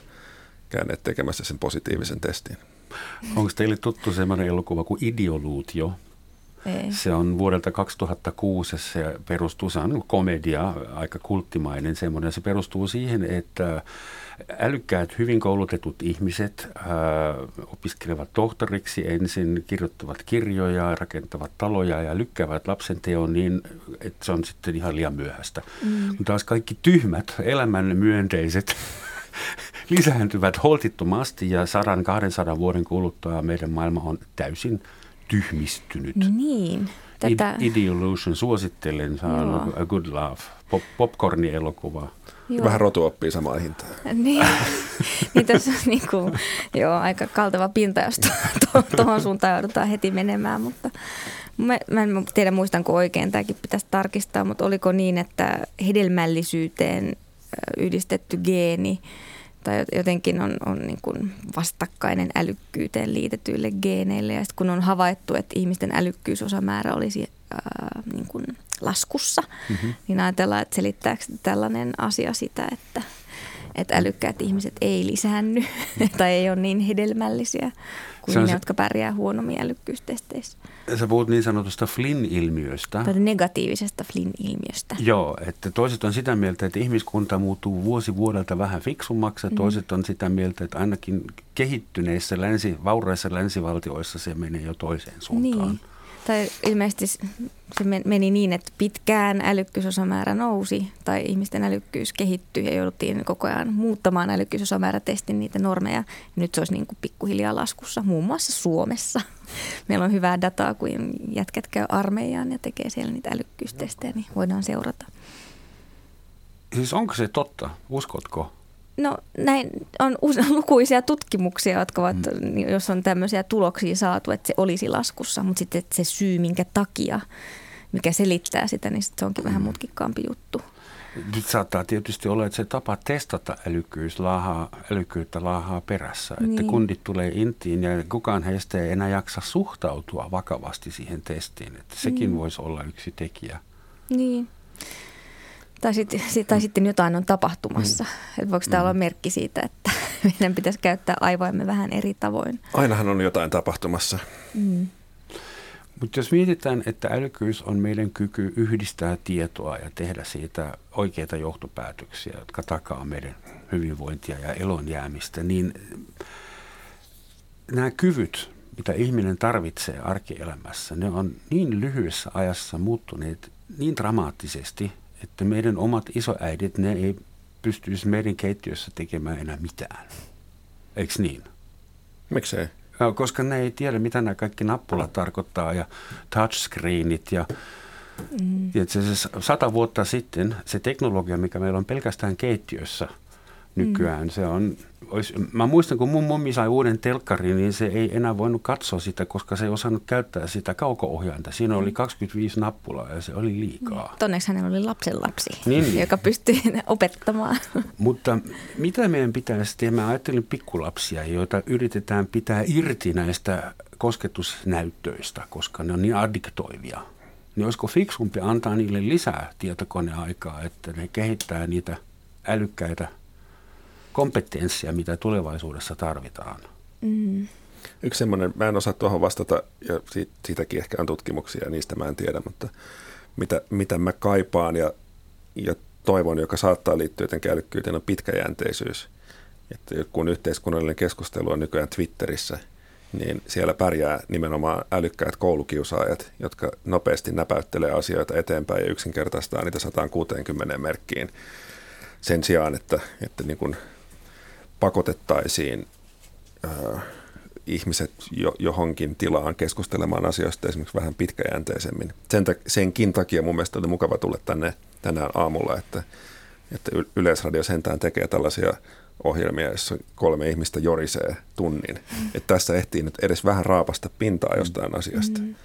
[SPEAKER 4] käyneet tekemässä sen positiivisen testin.
[SPEAKER 3] Onko teille tuttu sellainen elokuva kuin Ideoluutio?
[SPEAKER 5] Ei.
[SPEAKER 3] Se on vuodelta 2006, se perustuu, se on komedia, aika kulttimainen semmoinen. Se perustuu siihen, että älykkäät, hyvin koulutetut ihmiset ää, opiskelevat tohtoriksi ensin, kirjoittavat kirjoja, rakentavat taloja ja lykkäävät lapsen teon niin, että se on sitten ihan liian myöhäistä. Mm. Mutta taas kaikki tyhmät, elämän myönteiset lisääntyvät holtittomasti ja 100-200 vuoden kuluttua meidän maailma on täysin tyhmistynyt.
[SPEAKER 5] Niin.
[SPEAKER 3] Tätä... Ideolution suosittelen, se on A Good Love, Pop- popcorni-elokuva.
[SPEAKER 4] Joo. Vähän rotu oppii samaan hintaan.
[SPEAKER 5] niin, niin tässä on niin kuin, joo, aika kalteva pinta, jos tuohon suuntaan joudutaan heti menemään, mutta mä, mä en tiedä muistanko oikein, tämäkin pitäisi tarkistaa, mutta oliko niin, että hedelmällisyyteen yhdistetty geeni tai jotenkin on, on niin kuin vastakkainen älykkyyteen liitetyille geeneille. Ja kun on havaittu, että ihmisten älykkyysosamäärä olisi ää, niin kuin laskussa, mm-hmm. niin ajatellaan, että selittääkö tällainen asia sitä, että, että älykkäät ihmiset ei lisäänny tai ei ole niin hedelmällisiä kuin ne, se... jotka pärjää huonommin älykkyystesteissä.
[SPEAKER 3] Sä puhut niin sanotusta Flynn-ilmiöstä.
[SPEAKER 5] Tai negatiivisesta Flynn-ilmiöstä.
[SPEAKER 3] Joo, että toiset on sitä mieltä, että ihmiskunta muuttuu vuosi vuodelta vähän fiksummaksi, ja mm. toiset on sitä mieltä, että ainakin kehittyneissä länsi, vauraissa länsivaltioissa se menee jo toiseen suuntaan.
[SPEAKER 5] Niin. Tai ilmeisesti se meni niin, että pitkään älykkyysosamäärä nousi tai ihmisten älykkyys kehittyi ja jouduttiin koko ajan muuttamaan älykkyysosamäärätestin niitä normeja. Nyt se olisi niin kuin pikkuhiljaa laskussa, muun muassa Suomessa. Meillä on hyvää dataa, kun jätkät käy armeijaan ja tekee siellä niitä älykkyystestejä, niin voidaan seurata.
[SPEAKER 3] Siis onko se totta? Uskotko?
[SPEAKER 5] No näin on lukuisia tutkimuksia, jotka ovat, mm. jos on tämmöisiä tuloksia saatu, että se olisi laskussa, mutta sitten se syy, minkä takia, mikä selittää sitä, niin sit se onkin mm. vähän mutkikkaampi juttu.
[SPEAKER 3] Nyt saattaa tietysti olla, että se tapa testata älykkyys laahaa, älykkyyttä laahaa perässä. Niin. Että kundit tulee intiin ja kukaan heistä ei enää jaksa suhtautua vakavasti siihen testiin. Että sekin mm. voisi olla yksi tekijä.
[SPEAKER 5] Niin. Tai, sit, tai sitten jotain on tapahtumassa. Mm. Että voiko tämä mm. olla merkki siitä, että meidän pitäisi käyttää aivoimme vähän eri tavoin?
[SPEAKER 4] Ainahan on jotain tapahtumassa. Mm.
[SPEAKER 3] Mutta jos mietitään, että älykkyys on meidän kyky yhdistää tietoa ja tehdä siitä oikeita johtopäätöksiä, jotka takaa meidän hyvinvointia ja elon jäämistä, niin nämä kyvyt, mitä ihminen tarvitsee arkielämässä, ne on niin lyhyessä ajassa muuttuneet niin dramaattisesti – että meidän omat isoäidit, ne ei pystyisi meidän keittiössä tekemään enää mitään. Eikö niin?
[SPEAKER 4] Miksei?
[SPEAKER 3] Koska ne ei tiedä, mitä nämä kaikki nappulat tarkoittaa ja touchscreenit ja Mm. Tiedätkö, se sata vuotta sitten se teknologia, mikä meillä on pelkästään keittiössä nykyään, mm. se on olisi, mä muistan, kun mun mummi sai uuden telkkarin, niin se ei enää voinut katsoa sitä, koska se ei osannut käyttää sitä kauko-ohjainta. Siinä oli 25 nappulaa ja se oli liikaa.
[SPEAKER 5] Onneksi hänellä oli lapsenlapsi, niin, niin. joka pystyi opettamaan.
[SPEAKER 3] Mutta mitä meidän pitäisi tehdä? Mä ajattelin pikkulapsia, joita yritetään pitää irti näistä kosketusnäyttöistä, koska ne on niin addiktoivia. Niin olisiko fiksumpi antaa niille lisää tietokoneaikaa, että ne kehittää niitä älykkäitä kompetenssia, mitä tulevaisuudessa tarvitaan. Mm.
[SPEAKER 4] Yksi semmoinen, mä en osaa tuohon vastata, ja siitä, siitäkin ehkä on tutkimuksia, ja niistä mä en tiedä, mutta mitä, mitä mä kaipaan ja, ja toivon, joka saattaa liittyä jotenkin älykkyyteen, on pitkäjänteisyys. Että kun yhteiskunnallinen keskustelu on nykyään Twitterissä, niin siellä pärjää nimenomaan älykkäät koulukiusaajat, jotka nopeasti näpäyttelee asioita eteenpäin ja yksinkertaistaa niitä 160 merkkiin sen sijaan, että, että niin kuin pakotettaisiin äh, ihmiset jo, johonkin tilaan keskustelemaan asioista esimerkiksi vähän pitkäjänteisemmin. Sen, senkin takia mun mielestä oli mukava tulla tänne tänään aamulla, että, että Yleisradio sentään tekee tällaisia ohjelmia, jossa kolme ihmistä jorisee tunnin. Mm. Että tässä ehtii nyt edes vähän raapasta pintaa jostain asiasta. Mm.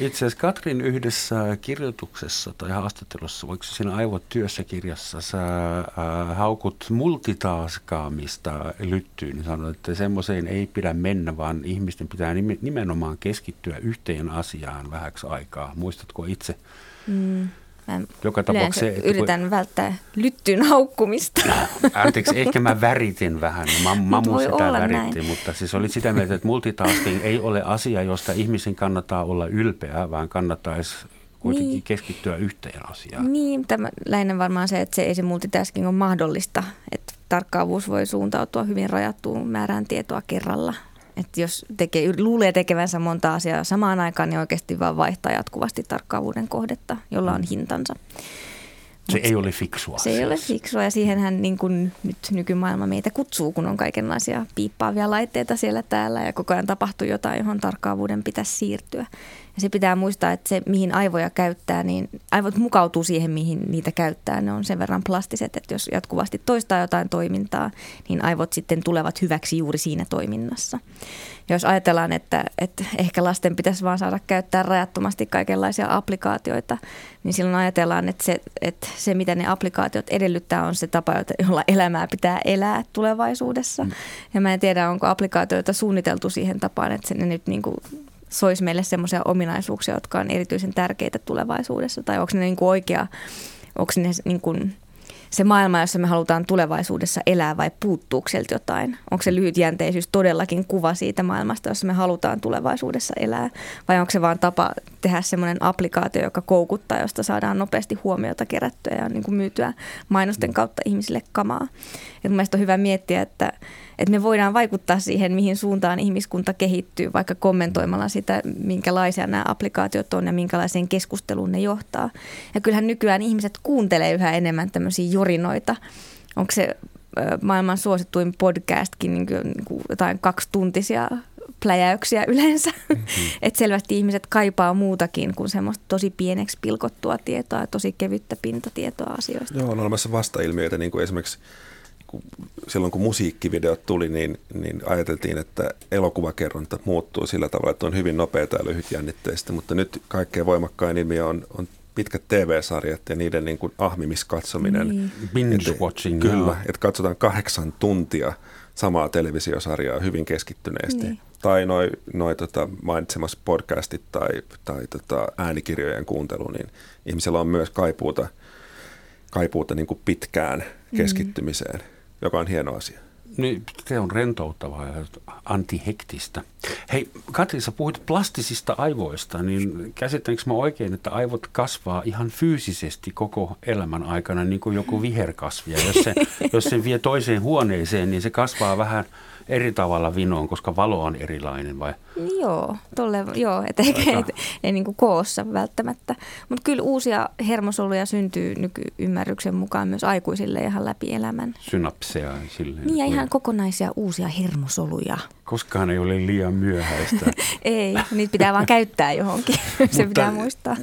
[SPEAKER 3] Itse asiassa Katrin yhdessä kirjoituksessa tai haastattelussa, voiko siinä aivotyössä kirjassa, sä äh, haukut multitaskaamista lyttyyn, niin sanoit, että semmoiseen ei pidä mennä, vaan ihmisten pitää nimenomaan keskittyä yhteen asiaan vähäksi aikaa. Muistatko itse? Mm.
[SPEAKER 5] Mä Joka tapauksessa se, yritän kun... välttää lyttyyn haukkumista.
[SPEAKER 3] Anteeksi, ehkä mä väritin vähän. Mä, mamu sitä väritti, näin. mutta siis oli sitä mieltä, että multitasking ei ole asia, josta ihmisen kannattaa olla ylpeä, vaan kannattaisi kuitenkin niin. keskittyä yhteen asiaan.
[SPEAKER 5] Niin, tämä lähinnä varmaan se, että se ei se multitasking on mahdollista, että tarkkaavuus voi suuntautua hyvin rajattuun määrään tietoa kerralla. Että jos tekee, luulee tekevänsä monta asiaa samaan aikaan, niin oikeasti vaan vaihtaa jatkuvasti tarkkaavuuden kohdetta, jolla on mm. hintansa.
[SPEAKER 3] Se ei ole fiksua.
[SPEAKER 5] Se siis. ei ole fiksua ja siihenhän niin kuin nyt nykymaailma meitä kutsuu, kun on kaikenlaisia piippaavia laitteita siellä täällä ja koko ajan tapahtuu jotain, johon tarkkaavuuden pitäisi siirtyä. Ja se pitää muistaa, että se mihin aivoja käyttää, niin aivot mukautuu siihen, mihin niitä käyttää. Ne on sen verran plastiset, että jos jatkuvasti toistaa jotain toimintaa, niin aivot sitten tulevat hyväksi juuri siinä toiminnassa. Jos ajatellaan, että, että ehkä lasten pitäisi vaan saada käyttää rajattomasti kaikenlaisia applikaatioita, niin silloin ajatellaan, että se, että se mitä ne applikaatiot edellyttää, on se tapa, jolla elämää pitää elää tulevaisuudessa. Mm. Ja mä en tiedä, onko applikaatioita suunniteltu siihen tapaan, että ne nyt niin kuin soisi meille semmoisia ominaisuuksia, jotka on erityisen tärkeitä tulevaisuudessa, tai onko ne niin kuin oikea, onko ne niin kuin se maailma, jossa me halutaan tulevaisuudessa elää vai puuttuuko sieltä jotain? Onko se lyhytjänteisyys todellakin kuva siitä maailmasta, jossa me halutaan tulevaisuudessa elää? Vai onko se vaan tapa tehdä semmoinen applikaatio, joka koukuttaa, josta saadaan nopeasti huomiota kerättyä ja niin kuin myytyä mainosten kautta ihmisille kamaa? Mun on hyvä miettiä, että että me voidaan vaikuttaa siihen, mihin suuntaan ihmiskunta kehittyy, vaikka kommentoimalla sitä, minkälaisia nämä applikaatiot on ja minkälaiseen keskusteluun ne johtaa. Ja kyllähän nykyään ihmiset kuuntelee yhä enemmän tämmöisiä jorinoita. Onko se maailman suosituin podcastkin niin kuin, niin kuin jotain kaksituntisia pläjäyksiä yleensä. Mm-hmm. että selvästi ihmiset kaipaa muutakin kuin semmoista tosi pieneksi pilkottua tietoa ja tosi kevyttä pintatietoa asioista.
[SPEAKER 4] Joo, on olemassa vastailmiöitä, niin kuin esimerkiksi kun, silloin kun musiikkivideot tuli, niin, niin ajateltiin, että elokuvakerronta muuttuu sillä tavalla, että on hyvin nopeita ja lyhytjännitteistä, mutta nyt kaikkein voimakkain ilmiö on, on pitkät TV-sarjat ja niiden niin kuin ahmimiskatsominen. Niin.
[SPEAKER 3] Binge-watching.
[SPEAKER 4] Kyllä, että katsotaan kahdeksan tuntia samaa televisiosarjaa hyvin keskittyneesti. Niin. Tai noin noi, tota, mainitsemassa podcastit tai, tai tota, äänikirjojen kuuntelu, niin ihmisellä on myös kaipuuta, kaipuuta niin kuin pitkään keskittymiseen, mm. Joka on hieno asia.
[SPEAKER 3] Niin, se on rentouttavaa ja antihektistä. Hei, Katri, sä puhuit plastisista aivoista, niin käsittääkö mä oikein, että aivot kasvaa ihan fyysisesti koko elämän aikana, niin kuin joku viherkasvi. Ja jos se, jos se vie toiseen huoneeseen, niin se kasvaa vähän – eri tavalla vinoon, koska valo on erilainen vai?
[SPEAKER 5] Joo, tolle, joo et eikä, et, ei niin koossa välttämättä. Mutta kyllä uusia hermosoluja syntyy nykyymmärryksen mukaan myös aikuisille ihan läpi elämän.
[SPEAKER 3] Synapseja silleen.
[SPEAKER 5] Niin ja ihan kokonaisia uusia hermosoluja.
[SPEAKER 3] Koskaan ei ole liian myöhäistä.
[SPEAKER 5] ei, niitä pitää vaan käyttää johonkin, se pitää muistaa.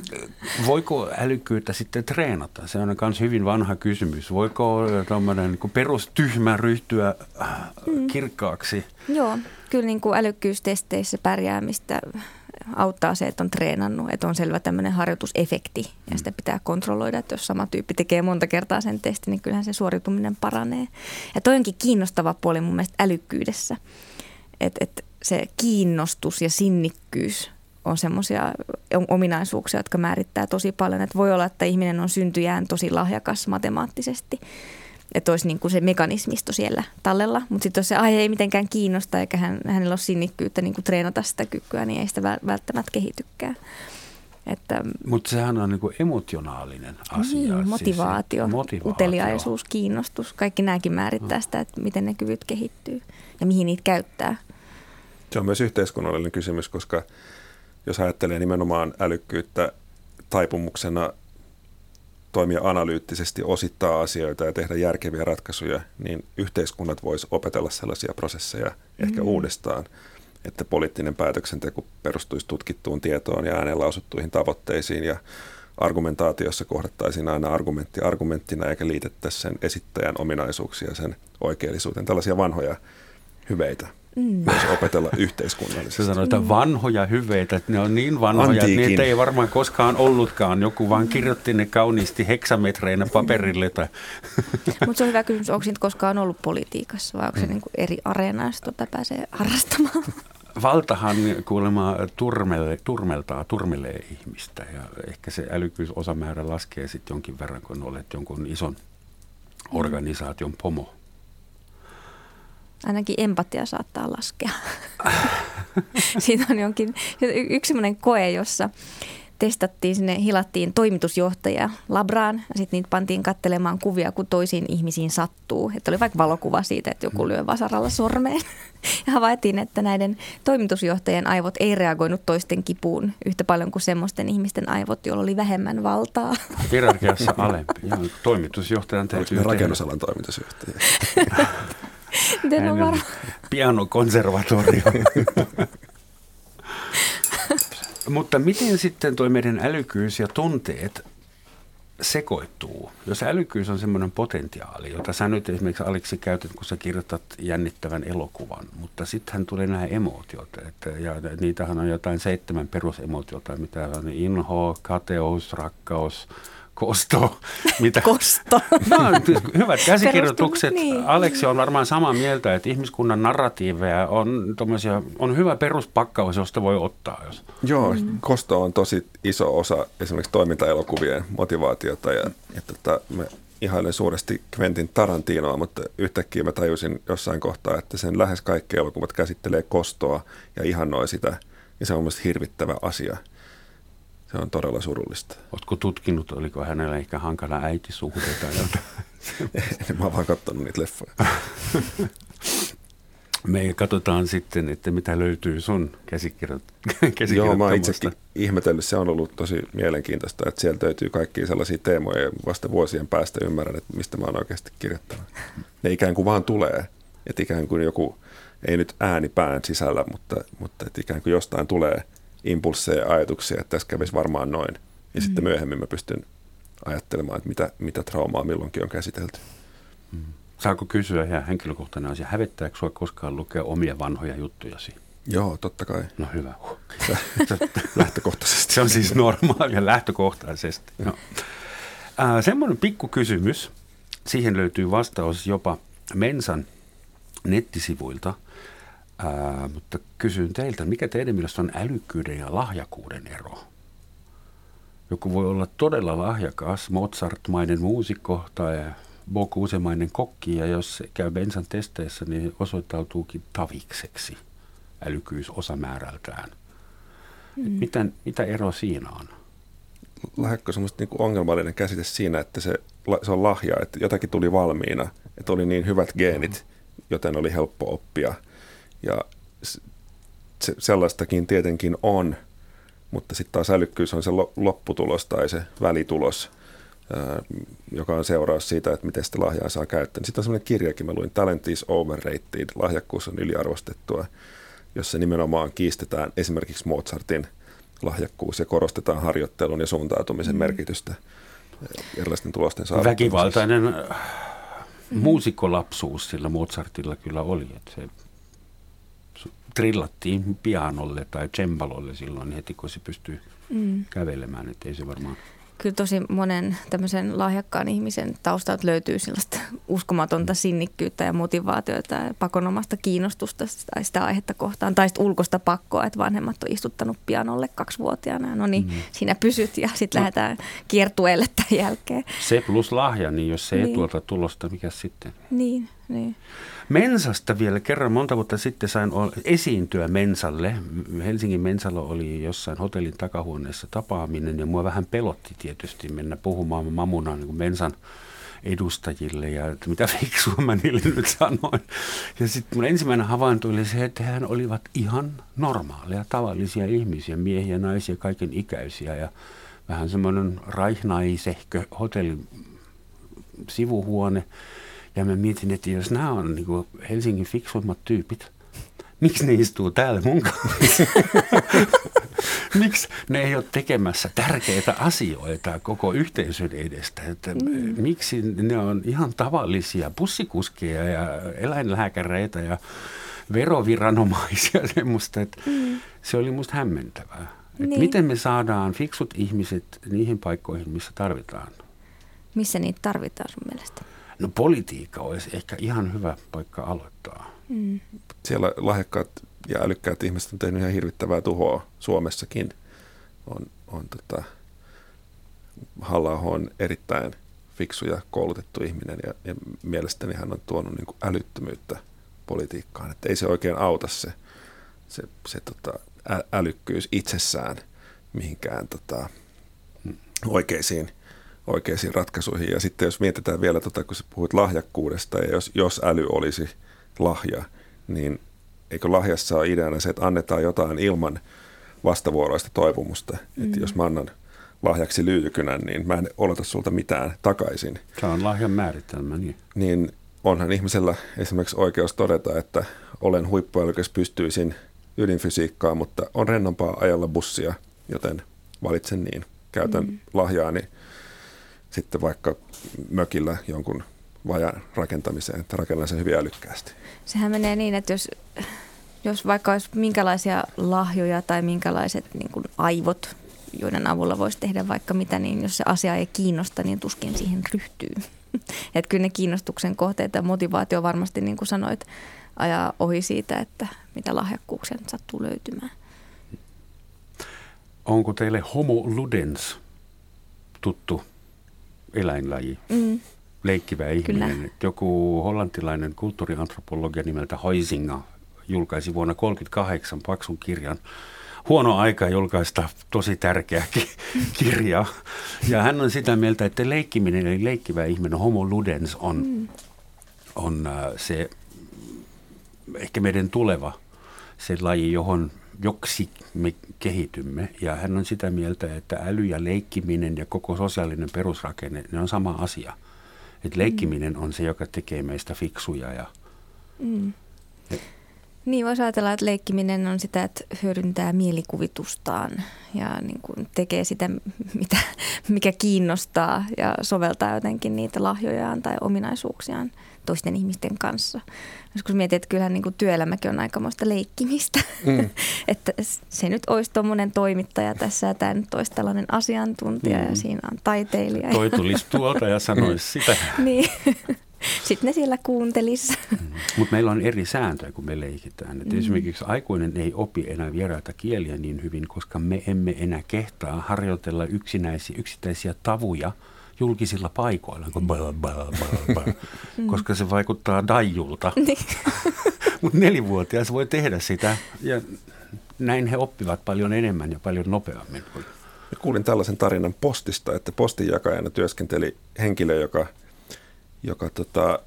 [SPEAKER 3] Voiko älykkyyttä sitten treenata? Se on myös hyvin vanha kysymys. Voiko tuommoinen niin perustyhmä ryhtyä mm. kirkkaaksi?
[SPEAKER 5] Joo, kyllä niin kuin älykkyystesteissä pärjäämistä auttaa se, että on treenannut, että on selvä tämmöinen harjoitusefekti ja mm. sitä pitää kontrolloida, että jos sama tyyppi tekee monta kertaa sen testin, niin kyllähän se suorituminen paranee. Ja toi onkin kiinnostava puoli mun mielestä älykkyydessä, että, että se kiinnostus ja sinnikkyys on semmoisia ominaisuuksia, jotka määrittää tosi paljon. Että voi olla, että ihminen on syntyjään tosi lahjakas matemaattisesti, että olisi niin kuin se mekanismisto siellä tallella. Mutta sitten jos se aihe ei mitenkään kiinnosta eikä hän, hänellä ole sinnikkyyttä niin kuin treenata sitä kykyä, niin ei sitä välttämättä kehitykään.
[SPEAKER 3] Että, Mutta sehän on niinku emotionaalinen asia.
[SPEAKER 5] Niin, siis motivaatio, siis motivaatio, uteliaisuus, kiinnostus. Kaikki nämäkin määrittää sitä, että miten ne kyvyt kehittyy ja mihin niitä käyttää.
[SPEAKER 4] Se on myös yhteiskunnallinen kysymys, koska jos ajattelee nimenomaan älykkyyttä taipumuksena toimia analyyttisesti, osittaa asioita ja tehdä järkeviä ratkaisuja, niin yhteiskunnat voisi opetella sellaisia prosesseja ehkä mm. uudestaan, että poliittinen päätöksenteko perustuisi tutkittuun tietoon ja ääneen lausuttuihin tavoitteisiin ja argumentaatiossa kohdattaisiin aina argumentti argumenttina eikä liitettäisi sen esittäjän ominaisuuksia sen oikeellisuuteen. Tällaisia vanhoja hyveitä mm. myös opetella yhteiskunnallisesti.
[SPEAKER 3] Se sanoo, että vanhoja hyveitä, että ne on niin vanhoja, Antiikin. että niitä ei varmaan koskaan ollutkaan. Joku vaan kirjoitti ne kauniisti heksametreinä paperille. Tai...
[SPEAKER 5] Mutta se on hyvä kysymys, onko niitä koskaan ollut politiikassa vai onko se mm. niin kuin eri areena, jos tuota pääsee harrastamaan?
[SPEAKER 3] Valtahan kuulemma turmele, turmeltaa, turmelee ihmistä ja ehkä se älykkyysosamäärä laskee sitten jonkin verran, kun olet jonkun ison organisaation pomo.
[SPEAKER 5] Ainakin empatia saattaa laskea. Siinä on jonkin, yksi sellainen koe, jossa testattiin, sinne hilattiin toimitusjohtaja labraan ja sitten niitä pantiin kattelemaan kuvia, kun toisiin ihmisiin sattuu. Että oli vaikka valokuva siitä, että joku lyö vasaralla sormeen. Ja havaittiin, että näiden toimitusjohtajien aivot ei reagoinut toisten kipuun yhtä paljon kuin semmoisten ihmisten aivot, joilla oli vähemmän valtaa.
[SPEAKER 3] Hierarkiassa alempi. Joo, toimitusjohtajan täytyy
[SPEAKER 4] rakennusalan toimitusjohtaja.
[SPEAKER 5] Miten on varma?
[SPEAKER 3] Pianokonservatorio. Mutta miten sitten tuo meidän älykkyys ja tunteet sekoittuu? Jos älykkyys on semmoinen potentiaali, jota sä nyt esimerkiksi Aleksi käytät, kun sä kirjoitat jännittävän elokuvan, mutta sittenhän tulee nämä emootiot, että, ja niitähän on jotain seitsemän perusemootiota, mitä on inho, kateus, rakkaus, Kosto.
[SPEAKER 5] Mitä? Kosto.
[SPEAKER 3] No, hyvät käsikirjoitukset. Niin. Aleksi on varmaan samaa mieltä, että ihmiskunnan narratiiveja on, on hyvä peruspakkaus, josta voi ottaa. Jos.
[SPEAKER 4] Joo, mm. kosto on tosi iso osa esimerkiksi toimintaelokuvien motivaatiota ja, ja tota, me ihailen suuresti Quentin Tarantinoa, mutta yhtäkkiä mä tajusin jossain kohtaa, että sen lähes kaikki elokuvat käsittelee kostoa ja ihannoi sitä. Ja se on mielestäni hirvittävä asia – se on todella surullista.
[SPEAKER 3] Oletko tutkinut, oliko hänellä ehkä hankala äitisuhde tai jotain?
[SPEAKER 4] Mä oon vaan katsonut niitä leffoja.
[SPEAKER 3] Me katsotaan sitten, että mitä löytyy sun käsikirjoittamasta.
[SPEAKER 4] Joo, mä itsekin ihmetellyt. Se on ollut tosi mielenkiintoista, että sieltä löytyy kaikki sellaisia teemoja ja vasta vuosien päästä ymmärrän, että mistä mä oon oikeasti kirjoittanut. Ne ikään kuin vaan tulee. Että ikään kuin joku, ei nyt ääni pään sisällä, mutta, mutta että ikään kuin jostain tulee impulsseja ja ajatuksia, että tässä kävisi varmaan noin. Ja mm. sitten myöhemmin mä pystyn ajattelemaan, että mitä, mitä traumaa milloinkin on käsitelty.
[SPEAKER 3] Mm. Saako kysyä ihan henkilökohtainen asia, hävettääkö sinua koskaan lukea omia vanhoja juttujasi?
[SPEAKER 4] Joo, totta kai.
[SPEAKER 3] No hyvä.
[SPEAKER 4] lähtökohtaisesti.
[SPEAKER 3] Se on siis normaalia lähtökohtaisesti. No. Äh, semmoinen pikku kysymys. Siihen löytyy vastaus jopa Mensan nettisivuilta. Äh, mutta kysyn teiltä, mikä teidän mielestä on älykkyyden ja lahjakuuden ero? Joku voi olla todella lahjakas, Mozart-mainen muusikko tai Bocuse-mainen kokki, ja jos käy bensan testeissä, niin osoittautuukin tavikseksi älykkyys osamäärältään. Mm. Mitä, mitä ero siinä on?
[SPEAKER 4] Lahjakko on semmoista niin ongelmallinen käsite siinä, että se, se on lahja, että jotakin tuli valmiina, että oli niin hyvät geenit, mm. joten oli helppo oppia. Ja se, sellaistakin tietenkin on, mutta sitten taas älykkyys on se lopputulos tai se välitulos, joka on seuraus siitä, että miten sitä lahjaa saa käyttää. Sitten on sellainen kirjakin, mä luin Talent is overrated, lahjakkuus on yliarvostettua, jossa nimenomaan kiistetään esimerkiksi Mozartin lahjakkuus ja korostetaan harjoittelun ja suuntautumisen mm. merkitystä erilaisten tulosten saavuttamisessa.
[SPEAKER 3] Väkivaltainen muusikolapsuus sillä Mozartilla kyllä oli, että se trillattiin pianolle tai cembalolle silloin heti, kun se pystyy mm. kävelemään, että ei se varmaan
[SPEAKER 5] kyllä tosi monen tämmöisen lahjakkaan ihmisen taustat löytyy sellaista uskomatonta sinnikkyyttä ja motivaatiota ja pakonomasta kiinnostusta tai sitä aihetta kohtaan. Tai sitten ulkoista pakkoa, että vanhemmat on istuttanut pianolle kaksivuotiaana. No niin, mm. siinä pysyt ja sitten no. lähdetään kiertueelle tämän jälkeen.
[SPEAKER 3] Se plus lahja, niin jos se ei niin. tuota tulosta, mikä sitten?
[SPEAKER 5] Niin, niin.
[SPEAKER 3] Mensasta vielä kerran monta vuotta sitten sain esiintyä Mensalle. Helsingin Mensalla oli jossain hotellin takahuoneessa tapaaminen ja mua vähän pelotti tietysti mennä puhumaan mamuna niin Mensan edustajille ja että mitä fiksua mä niille nyt sanoin. Ja sitten mun ensimmäinen havainto oli se, että he olivat ihan normaaleja, tavallisia ihmisiä, miehiä, naisia, kaiken ikäisiä ja vähän semmoinen raihnaisehkö hotellin sivuhuone. Ja mä mietin, että jos nämä on niin kuin Helsingin fiksuimmat tyypit, miksi ne istuu täällä mun kanssa? miksi ne ei ole tekemässä tärkeitä asioita koko yhteisön edestä? Että mm. Miksi ne on ihan tavallisia bussikuskeja ja eläinlääkäreitä ja veroviranomaisia semmoista, että mm. se oli musta hämmentävää. Niin. miten me saadaan fiksut ihmiset niihin paikkoihin, missä tarvitaan?
[SPEAKER 5] Missä niitä tarvitaan sun mielestä?
[SPEAKER 3] No politiikka olisi ehkä ihan hyvä paikka aloittaa. Mm.
[SPEAKER 4] Siellä lahjakkaat ja älykkäät ihmiset on tehnyt ihan hirvittävää tuhoa Suomessakin. On, on tota, halla on erittäin fiksu ja koulutettu ihminen ja, ja mielestäni hän on tuonut niin kuin älyttömyyttä politiikkaan. Että ei se oikein auta se, se, se tota, älykkyys itsessään mihinkään tota, hmm. oikeisiin – oikeisiin ratkaisuihin. Ja sitten jos mietitään vielä, tota, kun sä puhuit lahjakkuudesta, ja jos, jos äly olisi lahja, niin eikö lahjassa ole ideana se, että annetaan jotain ilman vastavuoroista toivomusta. Mm. Että jos mä annan lahjaksi lyykynän, niin mä en oleta sulta mitään takaisin.
[SPEAKER 3] Se on lahjan määritelmä, niin.
[SPEAKER 4] Niin onhan ihmisellä esimerkiksi oikeus todeta, että olen huippuälykäs, pystyisin ydinfysiikkaan, mutta on rennompaa ajalla bussia, joten valitsen niin. Käytän mm. lahjaani sitten vaikka mökillä jonkun vajan rakentamiseen, että rakennan sen hyvin älykkäästi.
[SPEAKER 5] Sehän menee niin, että jos, jos vaikka olisi minkälaisia lahjoja tai minkälaiset niin kuin aivot, joiden avulla voisi tehdä vaikka mitä, niin jos se asia ei kiinnosta, niin tuskin siihen ryhtyy. Että kyllä ne kiinnostuksen kohteet ja motivaatio varmasti, niin kuin sanoit, ajaa ohi siitä, että mitä lahjakkuuksia sattuu löytymään.
[SPEAKER 3] Onko teille homo ludens tuttu eläinlaji, mm. leikkivä ihminen. Kyllä. Joku hollantilainen kulttuuriantropologia nimeltä Hoisinga julkaisi vuonna 1938 paksun kirjan. Huono aika julkaista tosi tärkeä kirja. Ja hän on sitä mieltä, että leikkiminen eli leikkivä ihminen, homo ludens, on, mm. on äh, se ehkä meidän tuleva se laji, johon joksi me kehitymme. Ja hän on sitä mieltä, että äly ja leikkiminen ja koko sosiaalinen perusrakenne, ne on sama asia. Että leikkiminen on se, joka tekee meistä fiksuja ja
[SPEAKER 5] Mm. Niin voisi ajatella, että leikkiminen on sitä, että hyödyntää mielikuvitustaan ja niin kuin tekee sitä, mitä, mikä kiinnostaa ja soveltaa jotenkin niitä lahjojaan tai ominaisuuksiaan toisten ihmisten kanssa. Joskus mietin, että kyllähän niin kuin työelämäkin on aikamoista leikkimistä. Mm. että se nyt olisi tuommoinen toimittaja tässä ja tämä nyt olisi tällainen asiantuntija mm. ja siinä on taiteilija.
[SPEAKER 3] Toi tulisi tuolta ja sanoisi sitä.
[SPEAKER 5] niin. Sitten ne siellä kuuntelis. Mm.
[SPEAKER 3] Mutta meillä on eri sääntöjä, kun me leikitään. Et mm. Esimerkiksi aikuinen ei opi enää vieraita kieliä niin hyvin, koska me emme enää kehtaa harjoitella yksinäisiä, yksittäisiä tavuja julkisilla paikoilla, kun bla, bla, bla, bla, mm. koska se vaikuttaa daijulta. Niin. Mutta nelivuotias voi tehdä sitä ja näin he oppivat paljon enemmän ja paljon nopeammin.
[SPEAKER 4] Kuulin tällaisen tarinan postista, että postinjakajana työskenteli henkilö, joka – joka tota,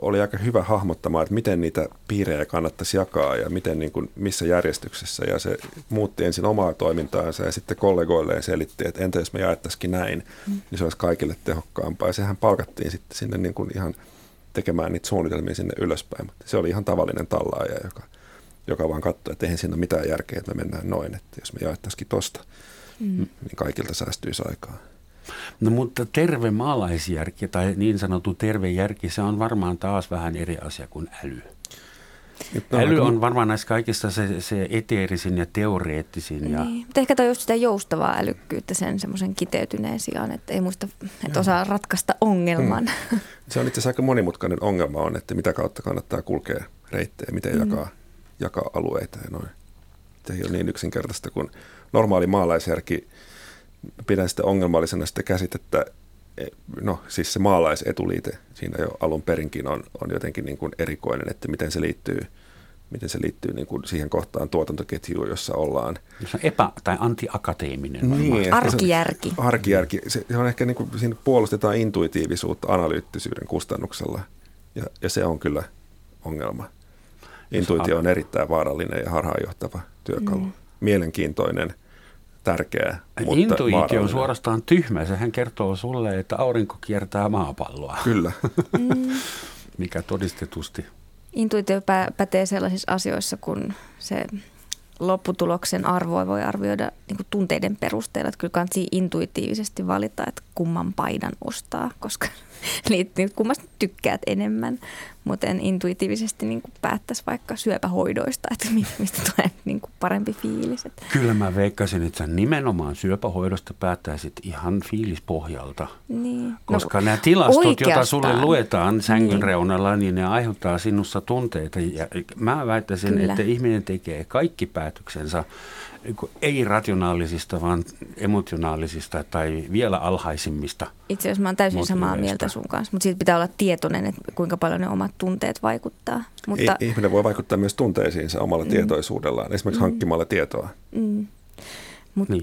[SPEAKER 4] oli aika hyvä hahmottamaan, että miten niitä piirejä kannattaisi jakaa ja miten, niin kuin, missä järjestyksessä. Ja se muutti ensin omaa toimintaansa ja sitten kollegoilleen selitti, että entä jos me jaettaisikin näin, mm. niin se olisi kaikille tehokkaampaa. Ja sehän palkattiin sitten sinne niin kuin ihan tekemään niitä suunnitelmia sinne ylöspäin. Mutta se oli ihan tavallinen tallaaja, joka, joka vaan katsoi, että eihän siinä ole mitään järkeä, että me mennään noin. Että jos me jaettaisikin tosta, mm. niin kaikilta säästyisi aikaa.
[SPEAKER 3] No mutta terve maalaisjärki tai niin sanottu terve järki, se on varmaan taas vähän eri asia kuin äly. No, äly on varmaan näissä kaikissa se, se eteerisin ja teoreettisin. Ja...
[SPEAKER 5] Niin. Mutta ehkä toi just sitä joustavaa älykkyyttä sen semmoisen kiteytyneen sijaan, että ei muista, että osaa ratkaista ongelman. Hmm.
[SPEAKER 4] Se on itse asiassa aika monimutkainen ongelma on, että mitä kautta kannattaa kulkea reittejä, miten hmm. jakaa, jakaa alueita ja noin. Se ei ole niin yksinkertaista kuin normaali maalaisjärki pidän sitä ongelmallisena sitä käsitettä, e, no siis se maalaisetuliite siinä jo alun perinkin on, on jotenkin niin kuin erikoinen, että miten se liittyy, miten se liittyy niin kuin siihen kohtaan tuotantoketjuun, jossa ollaan.
[SPEAKER 3] Se on epä- tai antiakateeminen.
[SPEAKER 5] Niin, arkijärki.
[SPEAKER 4] Se on, arkijärki. Se, se on ehkä niin kuin, siinä puolustetaan intuitiivisuutta analyyttisyyden kustannuksella ja, ja se on kyllä ongelma. Intuitio on erittäin vaarallinen ja harhaanjohtava työkalu. Mm. Mielenkiintoinen – tärkeää.
[SPEAKER 3] Intuitio on suorastaan tyhmä. Sehän kertoo sulle, että aurinko kiertää maapalloa.
[SPEAKER 4] Kyllä.
[SPEAKER 3] Mikä todistetusti.
[SPEAKER 5] Intuitio pätee sellaisissa asioissa, kun se lopputuloksen arvoa voi arvioida niin kuin tunteiden perusteella. Että kyllä kannattaa intuitiivisesti valita, että kumman paidan ostaa, koska liittyy kummasta tykkäät enemmän. Mutta en intuitiivisesti niin kuin päättäisi vaikka syöpähoidoista, että mistä tulee niin kuin parempi fiilis.
[SPEAKER 3] Kyllä mä veikkasin, että sä nimenomaan syöpähoidosta päättäisit ihan fiilispohjalta.
[SPEAKER 5] Niin.
[SPEAKER 3] Koska no, nämä tilastot, joita sulle luetaan sängyn niin. reunalla, niin ne aiheuttaa sinussa tunteita. Ja mä väittäisin, Kyllä. että ihminen tekee kaikki päätöksensä ei rationaalisista, vaan emotionaalisista tai vielä alhaisimmista.
[SPEAKER 5] Itse asiassa mä oon täysin samaa mieltä sun kanssa, mutta siitä pitää olla tietoinen, että kuinka paljon ne omat tunteet vaikuttaa. Mutta...
[SPEAKER 4] Ihminen voi vaikuttaa myös tunteisiinsa omalla mm. tietoisuudellaan, esimerkiksi mm. hankkimalla tietoa.
[SPEAKER 5] Mm. Mutta niin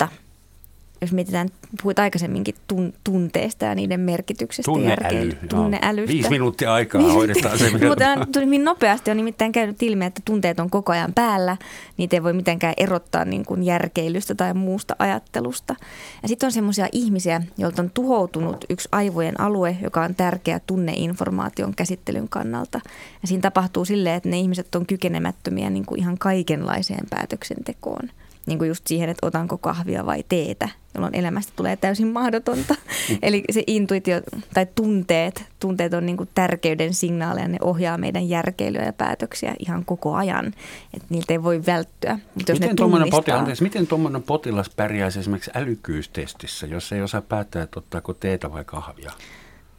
[SPEAKER 5] jos mietitään, puhuit aikaisemminkin tun, tunteista ja niiden merkityksestä.
[SPEAKER 3] Tunneäly. Tunneälystä. Viisi minuuttia aikaa hoidetaan se.
[SPEAKER 5] Mutta tuli hyvin nopeasti on nimittäin käynyt ilmi, että tunteet on koko ajan päällä. Niitä ei voi mitenkään erottaa niin kuin järkeilystä tai muusta ajattelusta. Ja sitten on semmoisia ihmisiä, joilta on tuhoutunut yksi aivojen alue, joka on tärkeä tunneinformaation käsittelyn kannalta. Ja siinä tapahtuu silleen, että ne ihmiset on kykenemättömiä niin kuin ihan kaikenlaiseen päätöksentekoon niin kuin just siihen, että otanko kahvia vai teetä, jolloin elämästä tulee täysin mahdotonta. Mm. Eli se intuitio tai tunteet, tunteet on niin kuin tärkeyden signaaleja, ne ohjaa meidän järkeilyä ja päätöksiä ihan koko ajan, että niiltä ei voi välttyä.
[SPEAKER 3] Mutta jos miten tuommoinen potilas, anteeksi, miten tuommoinen potilas pärjäisi esimerkiksi älykkyystestissä, jos ei osaa päättää, että ottaako teetä vai kahvia?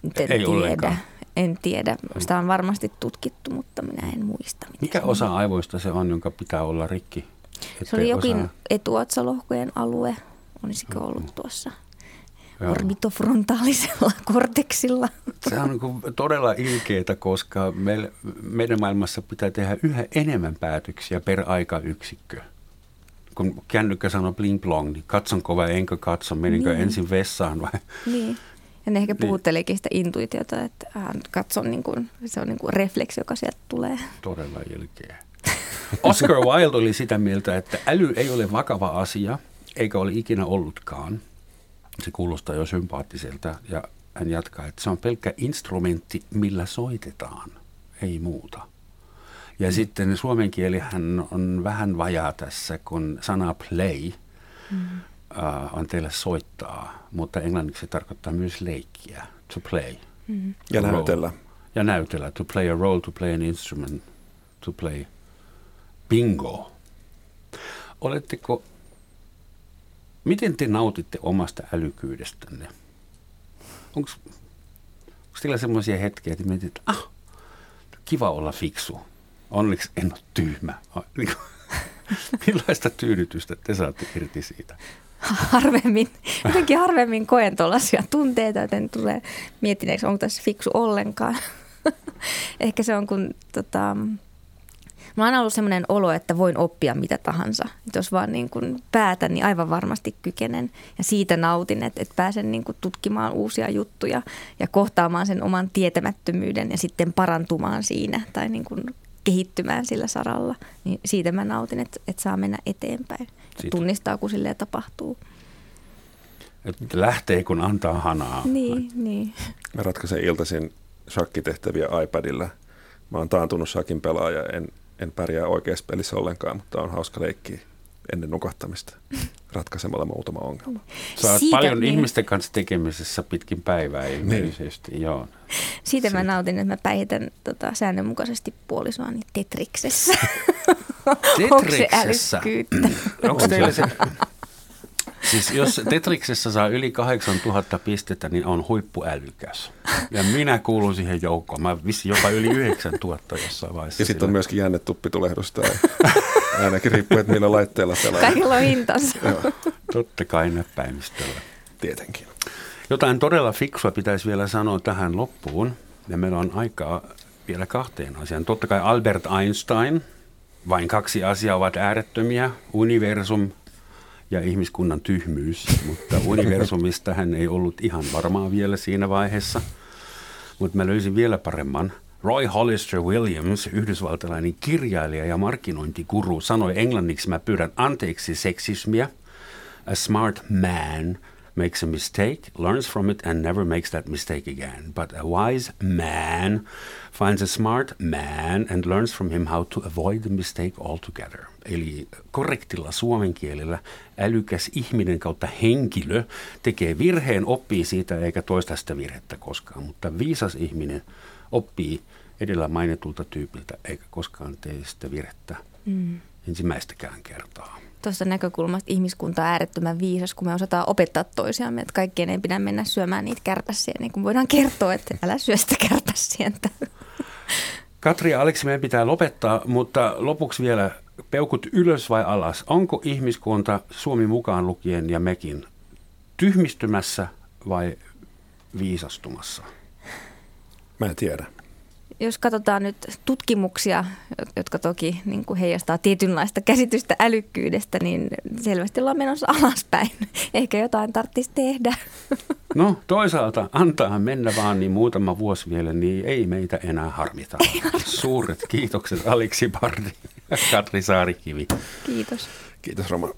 [SPEAKER 5] En ei tiedä. Ollenkaan. En tiedä. Sitä on varmasti tutkittu, mutta minä en muista.
[SPEAKER 3] Mikä osa aivoista se on, jonka pitää olla rikki?
[SPEAKER 5] Se oli jokin osaa... etuotsalohkojen alue, olisiko ollut tuossa Joo. orbitofrontaalisella korteksilla.
[SPEAKER 3] Se on niin todella ilkeitä, koska me, meidän maailmassa pitää tehdä yhä enemmän päätöksiä per aikayksikkö. Kun kännykkä sanoo bling plong, niin katsonko vai enkö katso, meninkö niin. ensin vessaan vai?
[SPEAKER 5] Niin. Ja ne ehkä puhuttelikin sitä intuitiota, että katson, niin kuin, se on niin kuin refleksi, joka sieltä tulee.
[SPEAKER 3] Todella ilkeä. Oscar Wilde oli sitä mieltä, että äly ei ole vakava asia, eikä ole ikinä ollutkaan. Se kuulostaa jo sympaattiselta ja hän jatkaa, että se on pelkkä instrumentti, millä soitetaan, ei muuta. Ja mm. sitten suomen kielihän on vähän vajaa tässä, kun sana play mm. uh, on teille soittaa, mutta englanniksi se tarkoittaa myös leikkiä, to play.
[SPEAKER 4] Mm. Ja näytellä.
[SPEAKER 3] Ja näytellä, to play a role, to play an instrument, to play bingo. Oletteko, miten te nautitte omasta älykkyydestänne? Onko teillä semmoisia hetkiä, että mietit, että ah, kiva olla fiksu. Onneksi en ole tyhmä. Niin millaista tyydytystä te saatte irti siitä?
[SPEAKER 5] Harvemmin, jotenkin harvemmin koen tuollaisia tunteita, joten tulee miettineeksi, onko tässä fiksu ollenkaan. Ehkä se on, kun tota, Mulla on ollut sellainen olo, että voin oppia mitä tahansa. Että jos vaan niin kuin päätän, niin aivan varmasti kykenen. Ja siitä nautin, että, että pääsen niin kuin tutkimaan uusia juttuja ja kohtaamaan sen oman tietämättömyyden ja sitten parantumaan siinä tai niin kuin kehittymään sillä saralla. Niin siitä mä nautin, että, että saa mennä eteenpäin. Siitä. Tunnistaa, kun silleen tapahtuu.
[SPEAKER 3] Että lähtee, kun antaa hanaa.
[SPEAKER 5] Niin, niin.
[SPEAKER 4] Mä ratkaisen iltaisin shakkitehtäviä iPadilla. Mä oon taantunut shakin pelaaja, en, en pärjää oikeassa pelissä ollenkaan, mutta on hauska leikki ennen nukahtamista ratkaisemalla muutama ongelma.
[SPEAKER 3] Sä oot Siitä, paljon niin. ihmisten kanssa tekemisessä pitkin päivää ilmeisesti, niin. joo.
[SPEAKER 5] Siitä, Siitä mä nautin, että mä päihitän tota, säännönmukaisesti puolisoani Tetriksessä.
[SPEAKER 3] Tetriksessä? Onko teillä se Siis jos Tetriksessä saa yli 8000 pistettä, niin on huippuälykäs. Ja minä kuulun siihen joukkoon. Mä vissi jopa yli 9000 jossain vaiheessa.
[SPEAKER 4] Ja sitten on myöskin jännetuppitulehdusta. Ainakin riippuu, että millä laitteella pelaa.
[SPEAKER 5] Kaikilla on hintansa.
[SPEAKER 3] Totta kai näppäimistöllä.
[SPEAKER 4] Tietenkin.
[SPEAKER 3] Jotain todella fiksua pitäisi vielä sanoa tähän loppuun. Ja meillä on aikaa vielä kahteen asiaan. Totta kai Albert Einstein. Vain kaksi asiaa ovat äärettömiä. Universum ja ihmiskunnan tyhmyys, mutta universumista hän ei ollut ihan varmaa vielä siinä vaiheessa. Mutta mä löysin vielä paremman. Roy Hollister Williams, yhdysvaltalainen kirjailija ja markkinointikuru, sanoi englanniksi, mä pyydän anteeksi seksismiä. A smart man – makes a mistake, learns from it, and never makes that mistake again. But a wise man finds a smart man and learns from him how to avoid the mistake altogether. Eli korrektilla suomen kielellä älykäs ihminen kautta henkilö tekee virheen, oppii siitä eikä toista sitä virhettä koskaan. Mutta viisas ihminen oppii edellä mainitulta tyypiltä eikä koskaan tee sitä virhettä mm. ensimmäistäkään kertaa
[SPEAKER 5] tuosta näkökulmasta ihmiskunta on äärettömän viisas, kun me osataan opettaa toisiamme, että kaikkien ei pidä mennä syömään niitä kärpäsiä, niin kuin voidaan kertoa, että älä syö sitä kärpäsientä.
[SPEAKER 3] Katri ja Aleksi, meidän pitää lopettaa, mutta lopuksi vielä peukut ylös vai alas. Onko ihmiskunta Suomi mukaan lukien ja mekin tyhmistymässä vai viisastumassa?
[SPEAKER 4] Mä en tiedä
[SPEAKER 5] jos katsotaan nyt tutkimuksia, jotka toki niin kuin heijastaa tietynlaista käsitystä älykkyydestä, niin selvästi ollaan menossa alaspäin. Ehkä jotain tarvitsisi tehdä.
[SPEAKER 3] No toisaalta antaa mennä vaan niin muutama vuosi vielä, niin ei meitä enää harmita. Suuret kiitokset Aliksi Pardi ja Katri Saarikivi.
[SPEAKER 5] Kiitos.
[SPEAKER 4] Kiitos Roma.